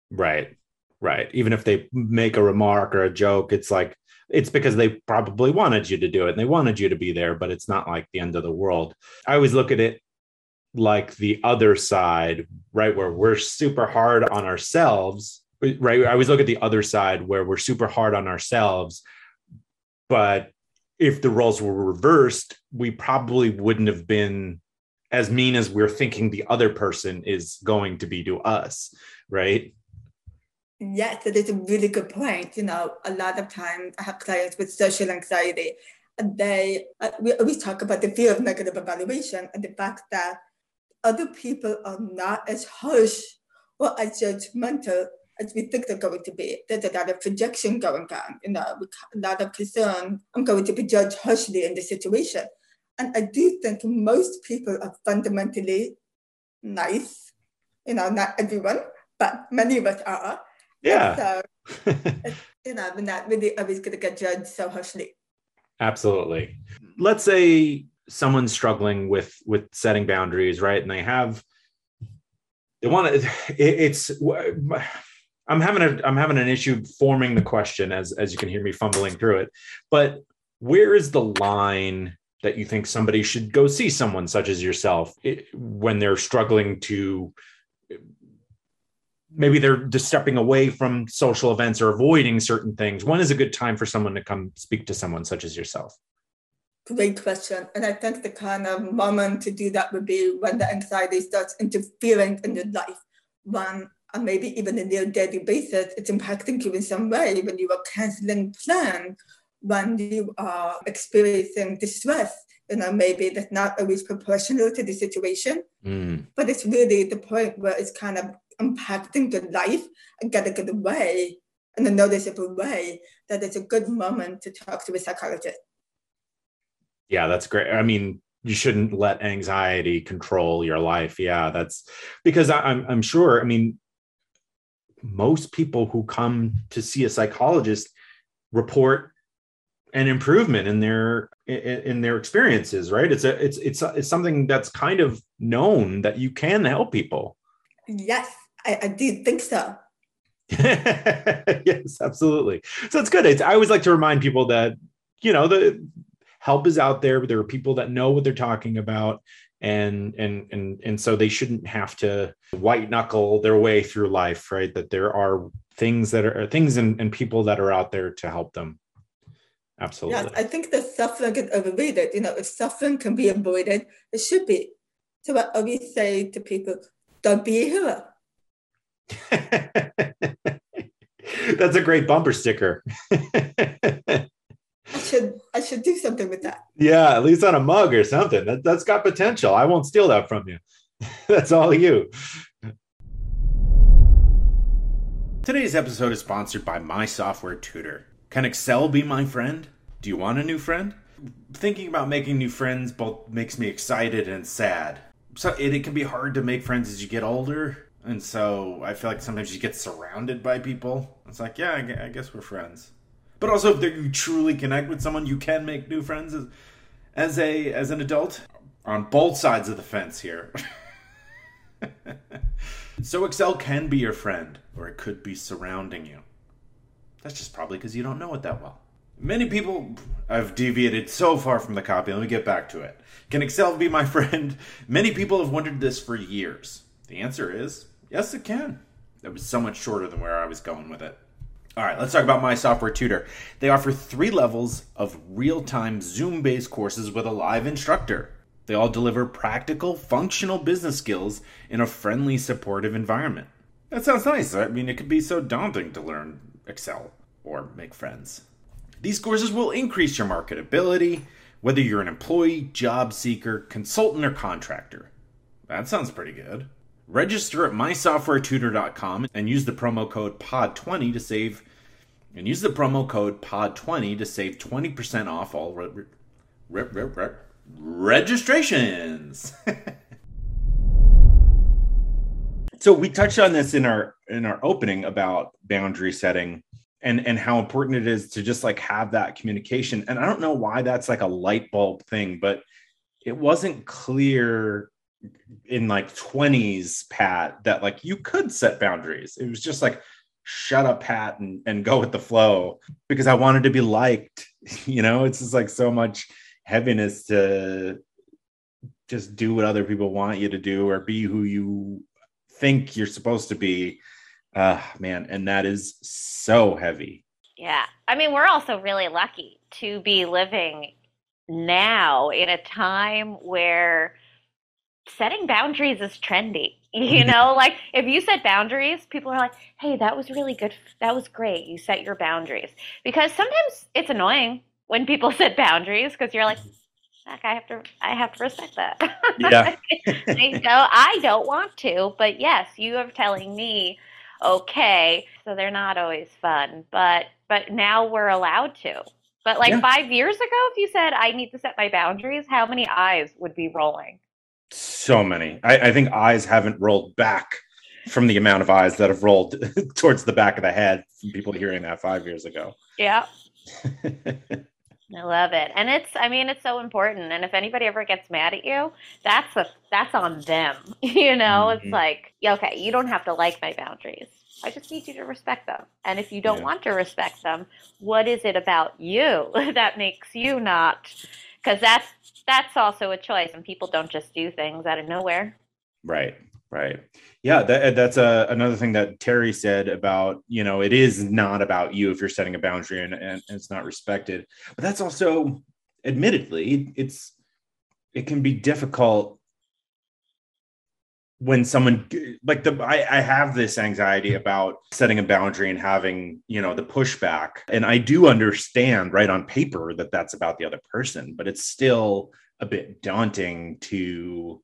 Right. Right. Even if they make a remark or a joke, it's like it's because they probably wanted you to do it and they wanted you to be there, but it's not like the end of the world. I always look at it like the other side, right? Where we're super hard on ourselves, right? I always look at the other side where we're super hard on ourselves. But if the roles were reversed, we probably wouldn't have been as mean as we're thinking the other person is going to be to us, right? Yes, that is a really good point. You know, a lot of times I have clients with social anxiety, and they uh, we always talk about the fear of negative evaluation and the fact that other people are not as harsh or as judgmental as we think they're going to be. There's a lot of projection going on. You know, a lot of concern. I'm going to be judged harshly in this situation, and I do think most people are fundamentally nice. You know, not everyone, but many of us are. Yeah. So, [LAUGHS] you know, we're not really always going to get judged so harshly. Absolutely. Let's say someone's struggling with with setting boundaries, right? And they have they want to. [LAUGHS] It, it's I'm having a I'm having an issue forming the question as as you can hear me fumbling through it. But where is the line that you think somebody should go see someone such as yourself when they're struggling to maybe they're just stepping away from social events or avoiding certain things. When is a good time for someone to come speak to someone such as yourself? Great question. And I think the kind of moment to do that would be when the anxiety starts interfering in your life, when and maybe even in their daily basis, it's impacting you in some way. When you are canceling plans, when you are experiencing distress. You know, maybe that's not always proportional to the situation, Mm. but it's really the point where it's kind of impacting the life and get a good way, in a noticeable way, that it's a good moment to talk to a psychologist. Yeah, that's great. I mean, you shouldn't let anxiety control your life. Yeah, that's because I, I'm I'm sure. I mean, most people who come to see a psychologist report an improvement in their in, in their experiences. Right? It's a it's it's it's something that's kind of known that you can help people. Yes, I, I did think so. [LAUGHS] yes, absolutely. So it's good. It's, I always like to remind people that you know the help is out there. There are people that know what they're talking about, and and and and so they shouldn't have to white knuckle their way through life, right? That there are things that are things and, and people that are out there to help them. Absolutely. Yes, I think the suffering is overrated. You know, if suffering can be avoided, it should be. So I always say to people, don't be a hero. [LAUGHS] That's a great bumper sticker. [LAUGHS] I should I should do something with that. yeah, at least on a mug or something. That, that's got potential. I won't steal that from you. [LAUGHS] that's all you. Today's episode is sponsored by My Software Tutor. Can Excel be my friend? Do you want a new friend? Thinking about making new friends both makes me excited and sad. So it, it can be hard to make friends as you get older. And so I feel like sometimes you get surrounded by people. It's like, yeah, I guess we're friends. But also, if you truly connect with someone, you can make new friends as, as a as an adult. On both sides of the fence here. [LAUGHS] so Excel can be your friend, or it could be surrounding you. That's just probably because you don't know it that well. Many people I've deviated so far from the copy. Let me get back to it. Can Excel be my [LAUGHS] friend? Many people have wondered this for years. The answer is yes, it can. That was so much shorter than where I was going with it. All right, let's talk about My Software Tutor. They offer three levels of real time Zoom based courses with a live instructor. They all deliver practical, functional business skills in a friendly, supportive environment. That sounds nice. I mean, it could be so daunting to learn Excel or make friends. These courses will increase your marketability, whether you're an employee, job seeker, consultant, or contractor. That sounds pretty good. Register at mysoftwaretutor.com and use the promo code POD20 to save and use the promo code POD20 to save 20% off all re- re- re- re- registrations. [LAUGHS] so we touched on this in our in our opening about boundary setting and and how important it is to just like have that communication. And i don't know why that's like a light bulb thing but it wasn't clear in like 20s pat that like you could set boundaries. It was just like shut up pat and, and go with the flow because i wanted to be liked [LAUGHS] you know? It's just like so much heaviness to just do what other people want you to do or be who you think you're supposed to be uh man and that is so heavy Yeah. I mean, we're also really lucky to be living now in a time where setting boundaries is trendy. [LAUGHS] You know, [LAUGHS] like if you set boundaries, people are like, hey, that was really good. That was great. You set your boundaries. Because sometimes it's annoying when people [LAUGHS] set boundaries because you're like, Heck, I have to I have to respect that. Yeah. [LAUGHS] I don't I don't want to, but yes, you are telling me okay, so they're not always fun, but but now we're allowed to. But like Yeah. 5 years ago if you said I need to set my boundaries, how many eyes would be rolling? so many I, I think eyes haven't rolled back from the amount of eyes that have rolled [LAUGHS] towards the back of the head from people hearing that five years ago Yeah. [LAUGHS] I love it. And it's I mean it's so important and if anybody ever gets mad at you, that's a that's on them. [LAUGHS] You know, Mhm. it's like, okay, you don't have to like my boundaries. I just need you to respect them. And if you don't Yeah. want to respect them, what is it about you [LAUGHS] that makes you not cuz that's that's also a choice and people don't just do things out of nowhere. Right, right. Yeah, that, that's a, another thing that Terri said about, you know, it is not about you if you're setting a boundary and, and it's not respected. But that's also, admittedly, it's, it can be difficult when someone like the I, I have this anxiety about setting a boundary and having you know the pushback and i do understand right on paper that that's about the other person but it's still a bit daunting to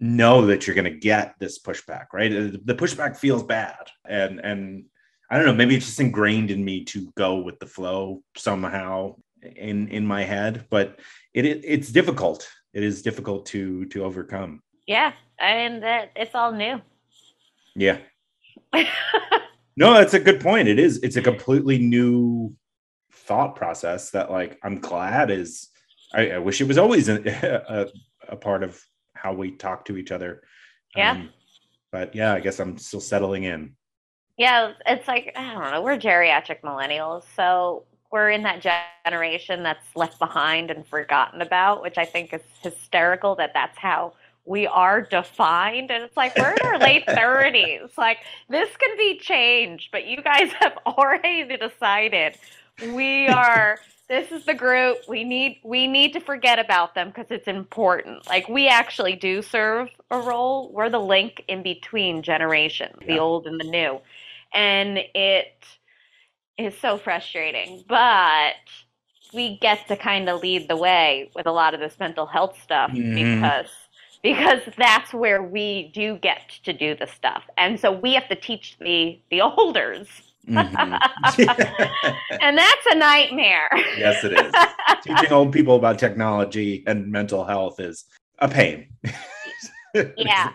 know that you're going to get this pushback right the pushback feels bad and and i don't know maybe it's just ingrained in me to go with the flow somehow in in my head but it, it it's difficult it is difficult to to overcome yeah I mean that it's all new. Yeah. [LAUGHS] no, that's a good point. It is. It's a completely new thought process that, like, I'm glad is. I, I wish it was always a, a, a, part of how we talk to each other. Yeah. Um, but yeah, I guess I'm still settling in. Yeah, it's like I don't know. We're geriatric millennials, so we're in that generation that's left behind and forgotten about, which I think is hysterical. That that's how we are defined and it's like we're in our late [LAUGHS] 30s like this can be changed but you guys have [LAUGHS] already decided we [LAUGHS] are this is the group we need we need to forget about them because it's important like we actually do serve a role we're the link in between generations yeah. the old and the new and it is so frustrating but we get to kind of lead the way with a lot of this mental health stuff mm. because because that's where we do get to do the stuff. And so we have to teach the the [LAUGHS] olders. Mm-hmm. [LAUGHS] and that's a nightmare. yes, it is. Teaching old people about technology and mental health is a pain. [LAUGHS] yeah.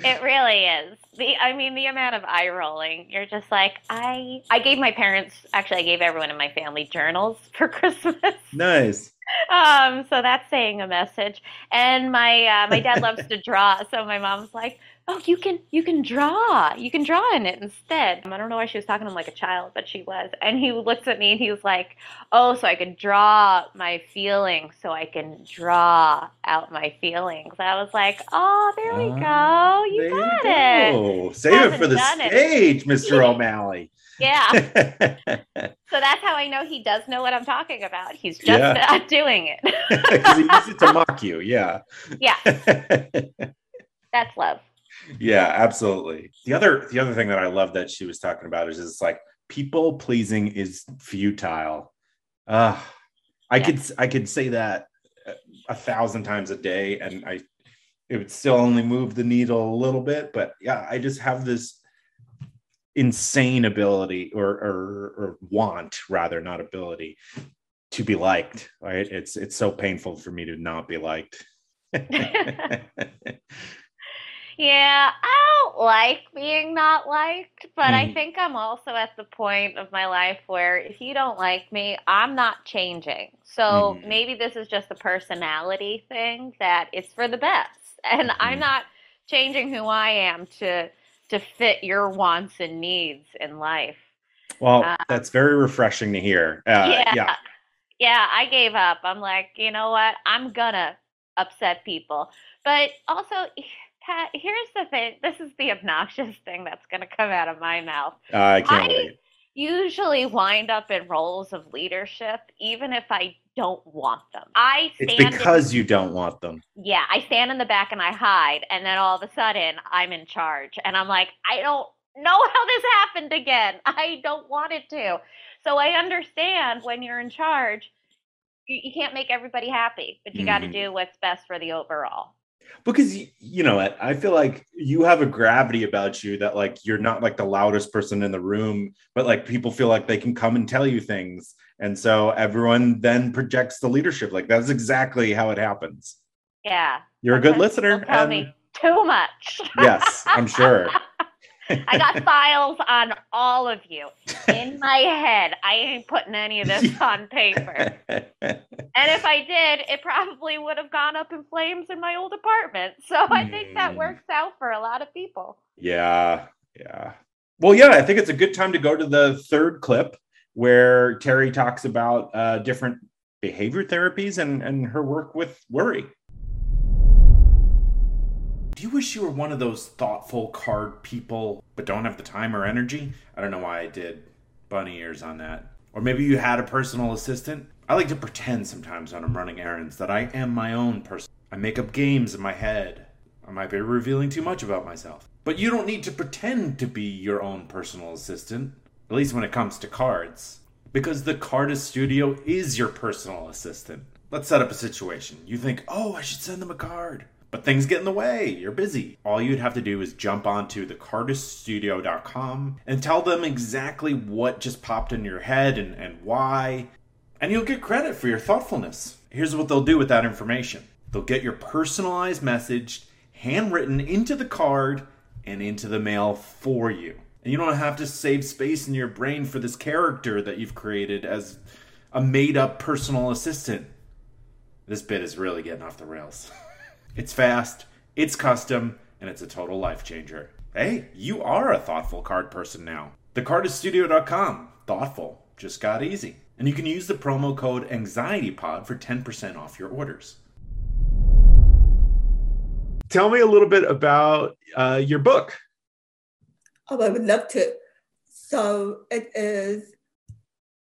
It really is. The I mean the amount of eye rolling. You're just like, I I gave my parents actually I gave everyone in my family journals [LAUGHS] for Christmas. Nice um, so that's saying a message. And my uh, my dad loves to draw, so my mom's like, "Oh, you can you can draw. You can draw in it instead." I don't know why she was talking to him like a child, but she was. And he looks at me and he was like, "Oh, so I can draw my feelings, so I can draw out my feelings." I was like, "Oh, there we go. Ah, you got you go. it. Save it for the stage, it. Mr. [LAUGHS] O'Malley." Yeah. [LAUGHS] so that's how I know he does know what I'm talking about. He's just yeah. [LAUGHS] not doing it. Because he uses it to mock you. Yeah. Yeah. that's love. Yeah, absolutely. The other the other thing that I love that she was talking about is it's like people pleasing is futile. Uh I yeah. could I could say that a thousand times a day and I it would still only move the needle a little bit, but yeah, I just have this insane ability or, or, or want rather not ability to be liked right it's it's so painful for me to not be liked [LAUGHS] [LAUGHS] [LAUGHS] yeah i don't like being not liked but mm. i think i'm also at the point of my life where if you don't like me i'm not changing so mm. maybe this is just a personality thing that it's for the best and mm. i'm mm-hmm. not changing who i am to to fit your wants and needs in life. Well, um, that's very refreshing to hear. Uh, yeah, yeah. Yeah, I gave up. I'm like, you know what? I'm gonna upset people. But also, Pat, here's the thing. This is the obnoxious thing that's gonna come out of my mouth. Uh, I can't I wait. Usually wind up in roles of leadership, even if I don't want them. I It's because in, you don't want them. Yeah, I stand in the back and I hide, and then all of a sudden I'm in charge, and I'm like, I don't know how this happened again. I don't want it to. So I understand when you're in charge, you, you can't make everybody happy, but you mm. got to do what's best for the overall because you know i feel like you have a gravity about you that like you're not like the loudest person in the room but like people feel like they can come and tell you things. And so everyone then projects the leadership. Like that's exactly how it happens. Yeah. You're a good listener tell and... me too much. Yes i'm sure [LAUGHS] I got [LAUGHS] files on all of you in my head. I ain't putting any of this on paper. and if I did, it probably would have gone up in flames in my old apartment. So I think that hmm. works out for a lot of people. Yeah. Yeah. Well, yeah, I think it's a good time to go to the third clip where Terri talks about uh, different behavior therapies and, and her work with worry. Do you wish you were one of those thoughtful card people but don't have the time or energy? I don't know why I did bunny ears on that. Or maybe you had a personal assistant? I like to pretend sometimes when I'm running errands that I am my own person. I make up games in my head. I might be revealing too much about myself. But you don't need to pretend to be your own personal assistant, at least when it comes to cards. Because the Cardist Studio is your personal assistant. Let's set up a situation. You think, oh, I should send them a card. But things get in the way. You're busy. All you'd have to do is jump onto thecardiststudio.com and tell them exactly what just popped in your head and, and why. And you'll get credit for your thoughtfulness. Here's what they'll do with that information they'll get your personalized message handwritten into the card and into the mail for you. And you don't have to save space in your brain for this character that you've created as a made up personal assistant. This bit is really getting off the rails. [LAUGHS] it's fast, it's custom, and it's a total life changer. Hey, you are a thoughtful card person now. TheCardistStudio.com. Thoughtful. Just got easy. And you can use the promo code AnxietyPod for 10% off your orders. Tell me a little bit about uh, your book. Oh, I would love to. So it is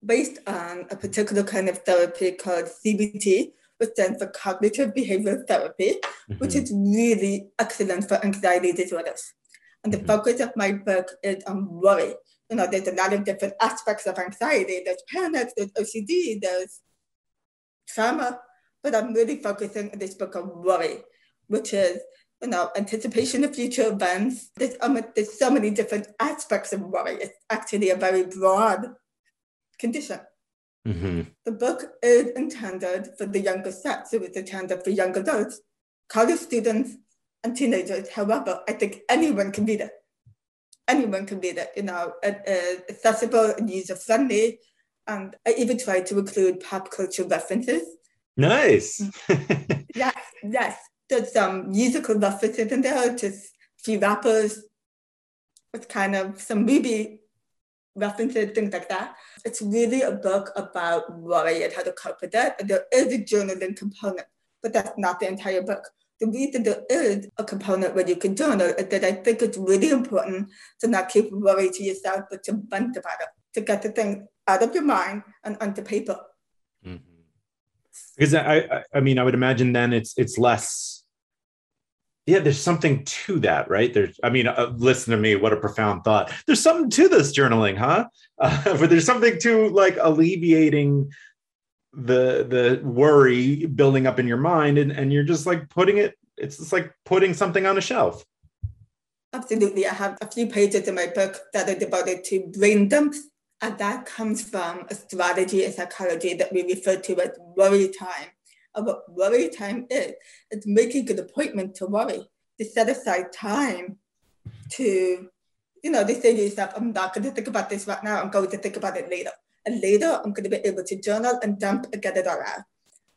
based on a particular kind of therapy called CBT, which stands for cognitive behavioral therapy, mm-hmm. which is really excellent for anxiety disorders. And the mm-hmm. focus of my book is on worry. You know, there's a lot of different aspects of anxiety. There's panic, there's OCD, there's trauma, but I'm really focusing in this book on worry, which is you know, anticipation of future events. There's, um, there's so many different aspects of worry. It's actually a very broad condition. Mm-hmm. The book is intended for the younger set, so it's intended for young adults, college students, and teenagers. However, I think anyone can read it. Anyone can read it. You know, it is accessible and user friendly, and I even tried to include pop culture references. Nice. [LAUGHS] yes, yes. There's some musical references in there, just a few rappers, with kind of some movie references, things like that. It's really a book about worry and how to cope with it. And there is a journaling component, but that's not the entire book. The reason there is a component where you can journal is that I think it's really important to not keep worry to yourself, but to vent about it, to get the thing out of your mind and onto paper. Mm-hmm. Because I, I, I mean, I would imagine then it's it's less yeah there's something to that right? There's i mean uh, listen to me what a profound thought. There's something to this journaling huh? [LAUGHS] Uh, but there's something to like alleviating the the worry building up in your mind and, and you're just like putting it it's just like putting something on a shelf. Absolutely. I have a few pages in my book that are devoted to brain dumps and that comes from a strategy in psychology that we refer to as worry time about worry time is. It's making an appointment to worry, to set aside time to, you know, they say to yourself, I'm not going to think about this right now, I'm going to think about it later. And later, I'm going to be able to journal and dump and get it all out.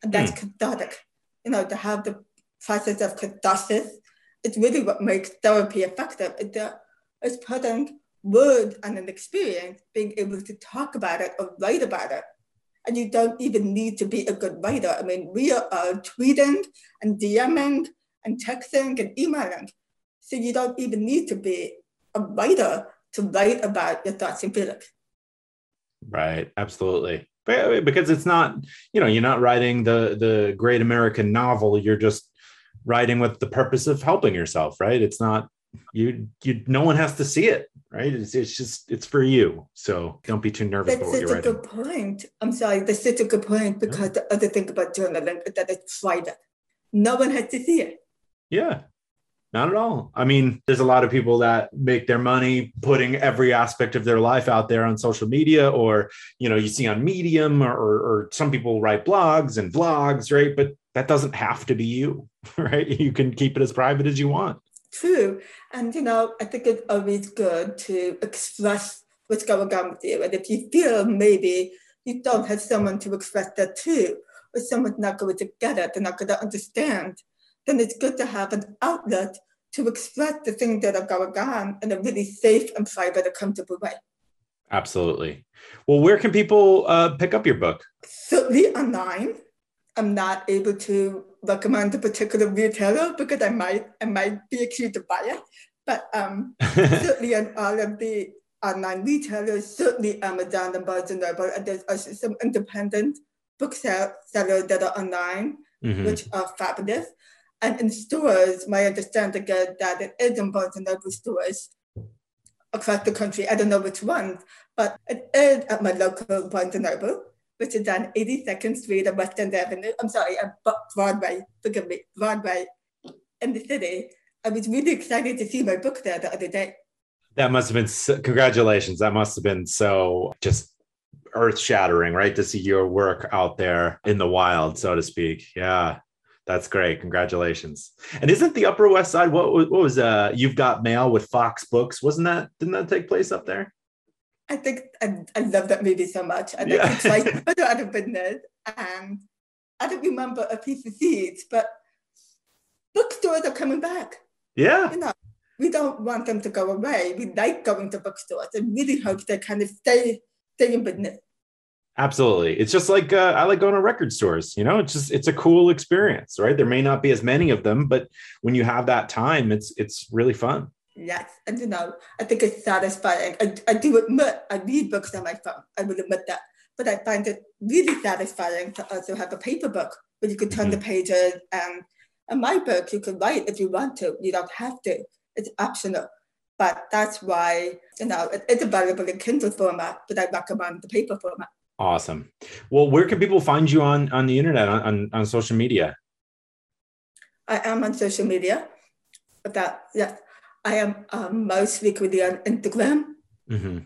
And that's mm. cathartic. You know, to have the process of catharsis, it's really what makes therapy effective. It's putting word and an experience, being able to talk about it or write about it and you don't even need to be a good writer. I mean, we are uh, tweeting and DMing and texting and emailing. So you don't even need to be a writer to write about your thoughts and feelings. Right, absolutely. Because it's not, you know, you're not writing the the great American novel. You're just writing with the purpose of helping yourself, right? It's not you you no one has to see it right? It's, it's just it's for you. So don't be too nervous that's such a writing. good point. I'm sorry that's such a good point because yeah. the other thing about journaling is that it's private. No one has to see it. Yeah not at all. I mean there's a lot of people that make their money putting every aspect of their life out there on social media or you know you see on medium or, or, or some people write blogs and vlogs right? But that doesn't have to be you [LAUGHS] right? You can keep it as private as you want true. And, you know, I think it's always good to express what's going on with you. And if you feel maybe you don't have someone to express that to, or someone's not going to get it, they're not going to understand, then it's good to have an outlet to express the things that are going on in a really safe and private and comfortable way. Absolutely. Well, where can people uh, pick up your book? Certainly online. I'm not able to recommend a particular retailer because I might I might be accused of bias. But um, [LAUGHS] certainly on all of the online retailers, certainly Amazon and Barnes and Noble, and there's also some independent booksellers that are online, mm-hmm. which are fabulous. And in stores, my understanding is that it is in Barnes and Noble stores across the country. I don't know which ones, but it is at my local Barnes and Noble, which is on 82nd Street and Western Avenue. I'm sorry, Broadway, forgive me, Broadway in the city. I was really excited to see my book there the other day. That must have been so, congratulations. That must have been so just earth shattering, right? To see your work out there in the wild, so to speak. Yeah. That's great. Congratulations. And isn't the Upper West Side what, what was uh You've Got Mail with Fox Books? Wasn't that didn't that take place up there? I think I, I love that movie so much. I think yeah. it's like put out of business. And I don't remember a piece of seeds, but bookstores are coming back. Yeah. You know, we don't want them to go away. We like going to bookstores and really hope they kind of stay stay in business. Absolutely. It's just like uh, I like going to record stores. You know, it's just it's a cool experience, right? There may not be as many of them, but when you have that time, it's it's really fun. Yes, and you know, I think it's satisfying. I, I do admit I read books on my phone. I will admit that, but I find it really satisfying to also have a paper book where you could turn mm-hmm. the pages and and my book you can write if you want to. You don't have to. It's optional. But that's why, you know, it, it's available in Kindle format, but I recommend the paper format. Awesome. Well, where can people find you on on the internet on on, on social media? I am on social media, but that yeah, I am um, most frequently on Instagram. Mm-hmm.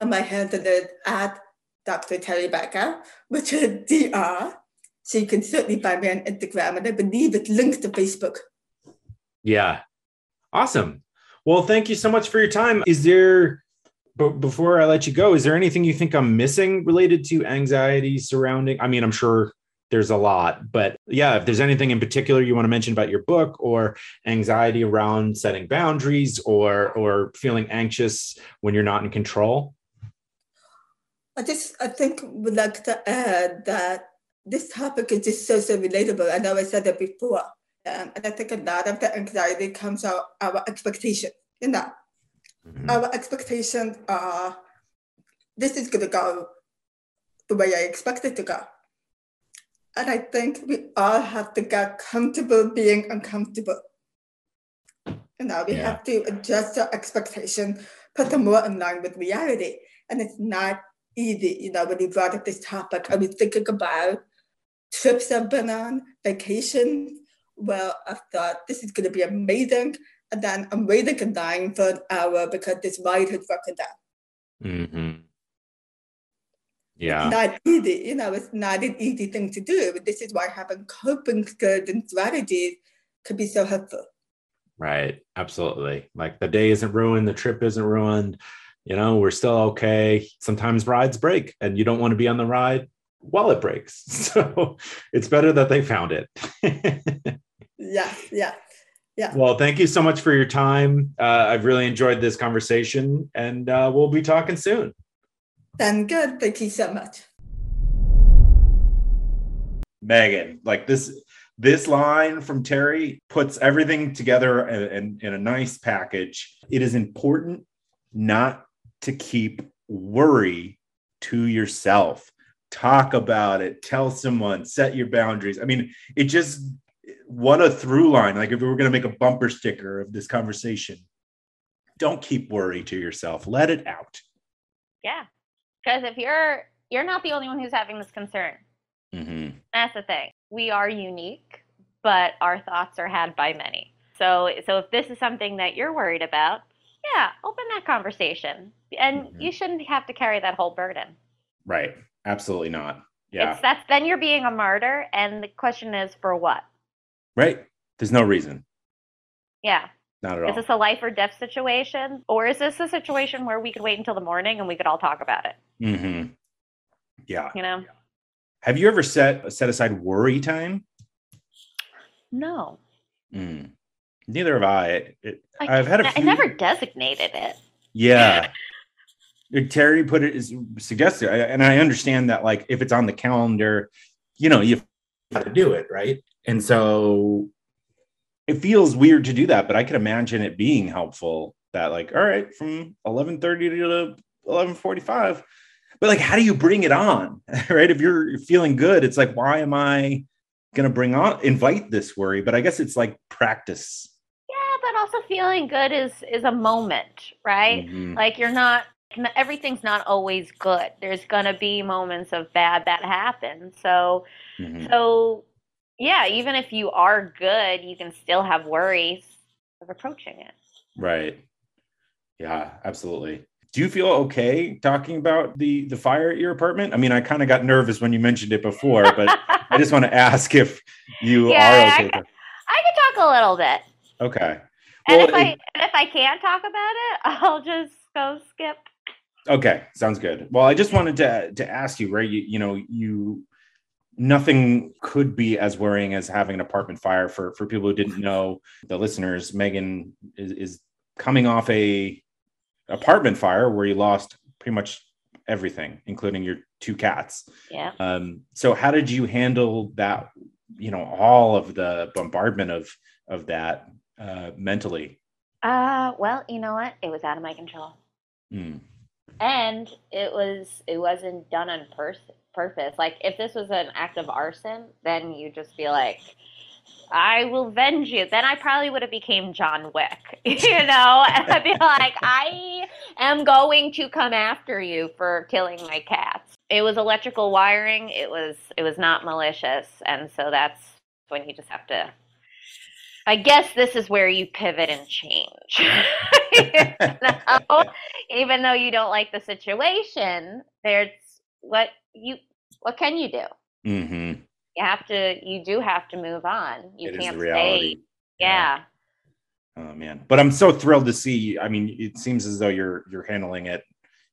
And my handle is at Dr. Terri Bacow, which is [LAUGHS] DR. So you can certainly find me on Instagram, and I believe it's linked to Facebook. Yeah, awesome. Well, thank you so much for your time. Is there but before I let you go, is there anything you think I'm missing related to anxiety surrounding? I mean, I'm sure there's a lot, but yeah, if there's anything in particular you want to mention about your book or anxiety around setting boundaries or or feeling anxious when you're not in control. I just I think would like to add that this topic is just so so relatable. I know I said that before, um, and I think a lot of the anxiety comes out our expectation, you know Mm-hmm. Our expectations are this is going to go the way I expect it to go. And I think we all have to get comfortable being uncomfortable. You know, we yeah. have to adjust our expectation, put them more in line with reality. And it's not easy. You know, when you brought up this topic, I was thinking about trips I've been on, vacations. Well, I thought this is going to be amazing and then I'm waiting and dying for an hour because this ride has broken down. Mm-hmm. Yeah. It's not easy, you know, it's not an easy thing to do. But this is why having coping skills and strategies could be so helpful. Right. Absolutely. Like the day isn't ruined, the trip isn't ruined. You know, we're still okay. Sometimes rides break and you don't want to be on the ride while it breaks. [LAUGHS] So it's better that they found it. [LAUGHS] yeah. Yeah. Yeah. Well, thank you so much for your time. Uh, I've really enjoyed this conversation, and uh, we'll be talking soon. Then good. Thank you so much. Megan, like this this line from Terri puts everything together in, in, in, a nice package. It is important not to keep worry to yourself. Talk about it, tell someone, set your boundaries. I mean, it just what a through line. Like if we were going to make a bumper sticker of this conversation, don't keep worry to yourself. Let it out. Yeah. Because if you're, you're not the only one who's having this concern. Mm-hmm. That's the thing. We are unique, but our thoughts are had by many. So, so if this is something that you're worried about, yeah, open that conversation, and mm-hmm. you shouldn't have to carry that whole burden. Right. Absolutely not. Yeah. It's, that's then you're being a martyr, and the question is for what? Right. There's no reason. Yeah. Not at all. Is this a life or death situation? Or is this a situation where we could wait until the morning and we could all talk about it? Mm-hmm. Yeah. You know? Have you ever set set aside worry time? No. Mm. Neither have I. It, I have had a few... I never designated it. Yeah. [LAUGHS] Terri put it is suggested, and I understand that like if it's on the calendar, you know, you have got to do it, right? And so it feels weird to do that, but I could imagine it being helpful that like, all right, from 1130 to 1145, but like, how do you bring it on? [LAUGHS] right. If you're feeling good, it's like, why am I going to bring on invite this worry, but I guess it's like practice. Yeah, but also feeling good is is a moment, right? Mhm. Like you're not everything's not always good. There's going to be moments of bad that happen. So Mhm. so yeah, even if you are good, you can still have worries of approaching it. Right. Yeah, absolutely. Do you feel okay talking about the the fire at your apartment? I mean, I kind of got nervous when you mentioned it before, but I just want to [LAUGHS] ask if you Yeah, are I okay. I can talk a little bit. Okay. And Well, if I and if I can't talk about it, [LAUGHS] I'll just go skip. Okay, sounds good. Well, I just wanted to to ask you, right? You, you know, you nothing could be as worrying as having an apartment fire. For for people who didn't know, the listeners, Megan is, is coming off a apartment fire where you lost pretty much everything, including your two cats. Yeah. Um, so how did you handle that? You know, all of the bombardment of of that uh, mentally. Uh, well, you know what? It was out of my control. Mm. and it was it wasn't done on pers- purpose. Like if this was an act of arson then you just be like i will venge you. Then i probably would have became john wick [LAUGHS] you know? [LAUGHS] And i'd be like i am going to come after you for killing my cats. It was electrical wiring. It was it was not malicious. And so that's when you just have to I guess this is where you pivot and change. [LAUGHS] You know? Even though you don't like the situation, there's what you what can you do? hmm You have to you do have to move on. You It is can't stay. Yeah. Oh man, but I'm so thrilled to see. I mean, it seems as though you're you're handling it,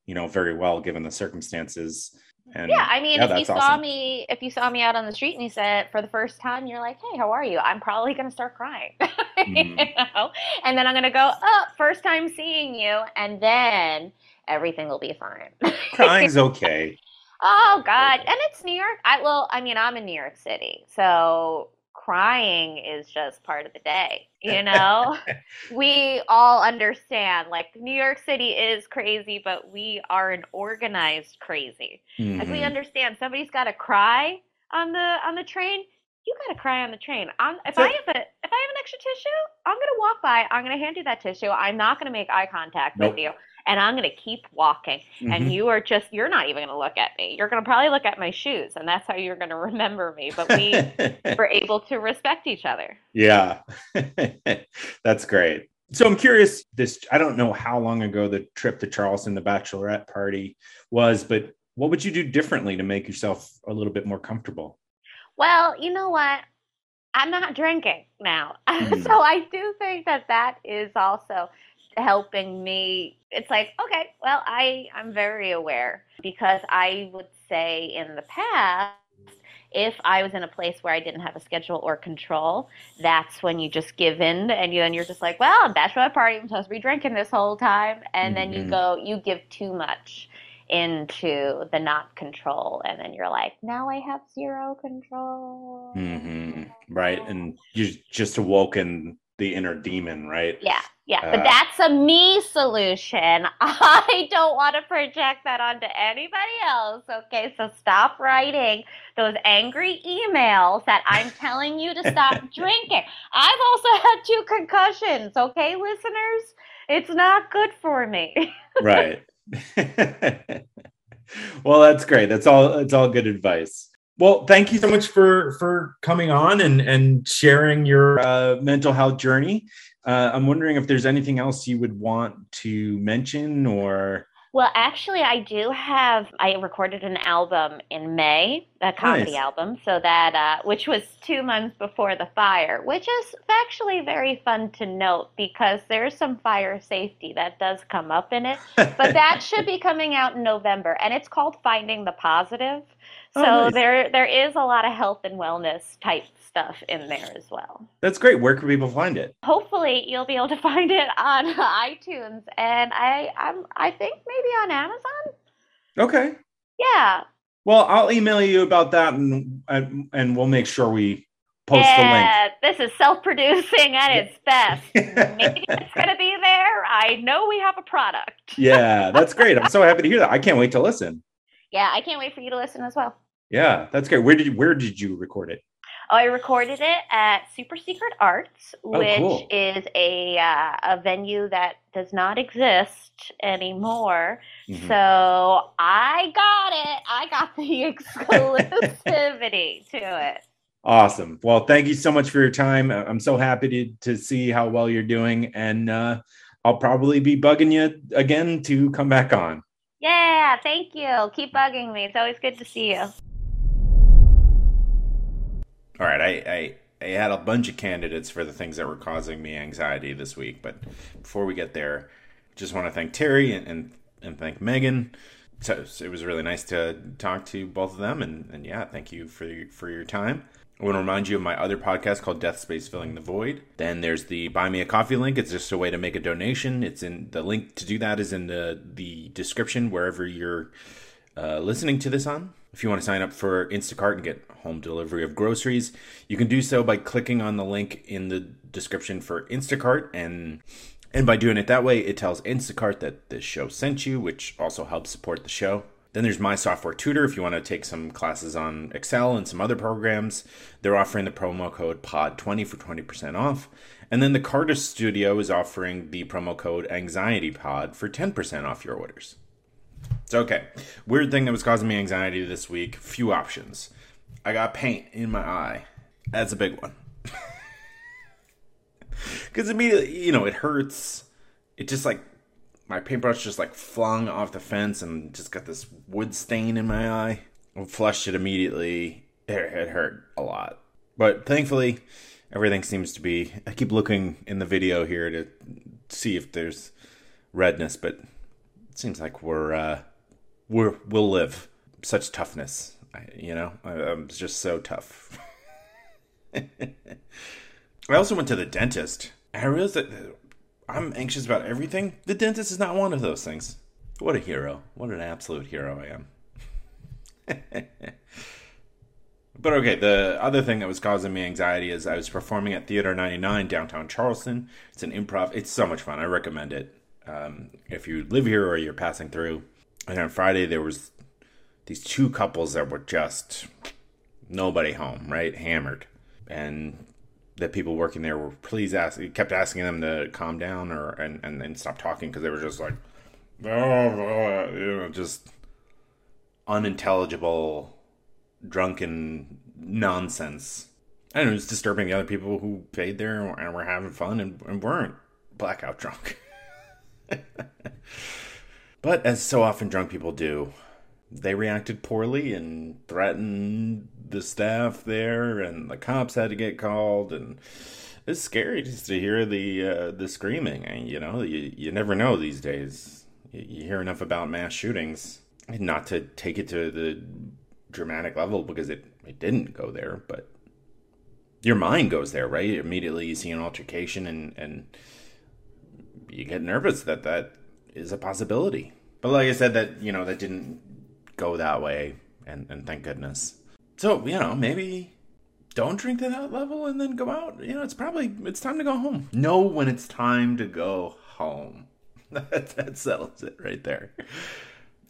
you know, very well given the circumstances. And Yeah, I mean, yeah, if you saw awesome. me, if you saw me out on the street and you said for the first time, you're like, "Hey, how are you?" I'm probably gonna start crying, [LAUGHS] Mhm. you know, and then I'm gonna go, "Oh, first time seeing you," and then everything will be fine. [LAUGHS] crying's okay. Oh God, and it's New York. I well, I mean, I'm in New York City, so crying is just part of the day. You know, [LAUGHS] we all understand. Like New York City is crazy, but we are an organized crazy. Like we mm-hmm. understand somebody's got to cry on the on the train. You got to cry on the train. I'm, if I have a if I have an extra tissue, I'm gonna walk by. I'm gonna hand you that tissue. I'm not gonna make eye contact Nope. with you, and I'm gonna keep walking. Mhm. And you are just you're not even gonna look at me. You're gonna probably look at my shoes, and that's how you're gonna remember me. But we [LAUGHS] were able to respect each other. yeah, [LAUGHS] that's great. So I'm curious. This I don't know how long ago the trip to Charleston, the bachelorette party, was, but what would you do differently to make yourself a little bit more comfortable? Well, you know what? I'm not drinking now. Mhm. [LAUGHS] so I do think that that is also helping me. It's like, okay, well, I I'm very aware because I would say in the past if I was in a place where I didn't have a schedule or control, that's when you just give in and you, then you're just like, well, I'm bachelorette party, I'm supposed to be drinking this whole time. And then you Mhm. go, you give too much into the not control. And then you're like, now I have zero control. hmm Right, and you just awoken the inner demon, right? Yeah, yeah. Uh, but that's a me solution. [LAUGHS] I don't want to project that onto anybody else. Okay, so stop writing those angry emails that I'm [LAUGHS] telling you to stop drinking. I've also had two concussions, okay, listeners? It's not good for me. [LAUGHS] right. well, that's great. That's all. It's all good advice. Well, thank you so much for for coming on and and sharing your uh, mental health journey. Uh, I'm wondering if there's anything else you would want to mention or. Well, actually, I do have. I recorded an album in May, a comedy Nice. album, so that uh, which was two months before the fire, which is actually very fun to note because there's some fire safety that does come up in it. But [LAUGHS] that should be coming out in November, and it's called Finding the Positive. Oh, So nice. there there is a lot of health and wellness type stuff in there as well. That's great. Where can people find it? Hopefully, you'll be able to [LAUGHS] find it on [LAUGHS] iTunes, and I I'm I think maybe on Amazon. Okay. Yeah. Well, I'll email you about that, and and, and we'll make sure we post yeah, the link. this is self-producing at its best. [LAUGHS] Maybe it's gonna be there. I know we have a product. yeah, that's great. I'm so happy to hear that. I can't wait to listen. Yeah, I can't wait for you to listen as well. Yeah, that's great. Where did you, where did you record it? Oh, I recorded it at Super Secret Arts, Oh, which cool. is a uh, a venue that does not exist anymore. Mhm. So I got it. I got the [LAUGHS] exclusivity to it. Awesome. Well, thank you so much for your time. I'm so happy to, to see how well you're doing. And uh, I'll probably be bugging you again to come back on. Yeah, thank you. Keep bugging me. It's always good to see you. All right. I, I, I had a bunch of candidates for the things that were causing me anxiety this week. But before we get there, just want to thank Terri and, and, and thank Megan. So it was really nice to talk to both of them. And, and yeah, thank you for, your- for your time. I want to remind you of my other podcast called Death Space Filling the Void. Then there's the Buy Me a Coffee link. It's just a way to make a donation. It's in the link to do that is in the, the description wherever you're uh, listening to this on. If you want to sign up for Instacart and get home delivery of groceries, you can do so by clicking on the link in the description for Instacart and and by doing it that way, it tells Instacart that this show sent you, which also helps support the show. Then there's My Software Tutor if you want to take some classes on Excel and some other programs. They're offering the promo code POD20 for 20% off. And then the Carter Studio is offering the promo code AnxietyPod for 10% off your orders. So, okay. Weird thing that was causing me anxiety this week few options. I got paint in my eye. That's a big one. [LAUGHS] Because immediately, you know, it hurts. It just like my paintbrush just like flung off the fence and just got this wood stain in my eye. I flushed it immediately. It, it hurt a lot. But thankfully, everything seems to be. I keep looking in the video here to see if there's redness, but it seems like we're uh, we're we'll live. Such toughness, You know. I, I'm just so tough. [LAUGHS] I also went to the dentist. I realized that I'm anxious about everything. The dentist is not one of those things. What a hero. What an absolute hero I am. [LAUGHS] but okay, the other thing that was causing me anxiety is I was performing at Theater 99 downtown Charleston. It's an improv. It's so much fun. I recommend it. Um, if you live here or you're passing through. And on Friday there was these two couples that were just nobody home, right? Hammered. And the people working there were please ask kept asking them to calm down or and and, and stop talking because they were just like [LAUGHS] you know just unintelligible drunken nonsense I don't know it's disturbing the other people who paid there and were having fun and, and weren't blackout drunk [LAUGHS] but as so often drunk people do they reacted poorly and threatened the staff there, and the cops had to get called. And it's scary just to hear the uh, the screaming. And, you know, you you never know these days. You, hear enough about mass shootings, and not to take it to the dramatic level because it it didn't go there, but your mind goes there, right? Immediately you see an altercation, and and you get nervous that that is a possibility. But like I said, that you know that didn't go that way, and and thank goodness. So you know maybe don't drink to that level and then go out. You know it's probably it's time to go home. Know when it's time to go home. [LAUGHS] that, that settles it right there.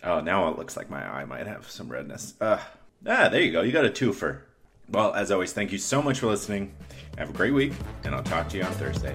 Oh, now it looks like my eye might have some redness. Uh, ah, there you go. You got a twofer. Well, as always, thank you so much for listening. Have a great week, and I'll talk to you on Thursday.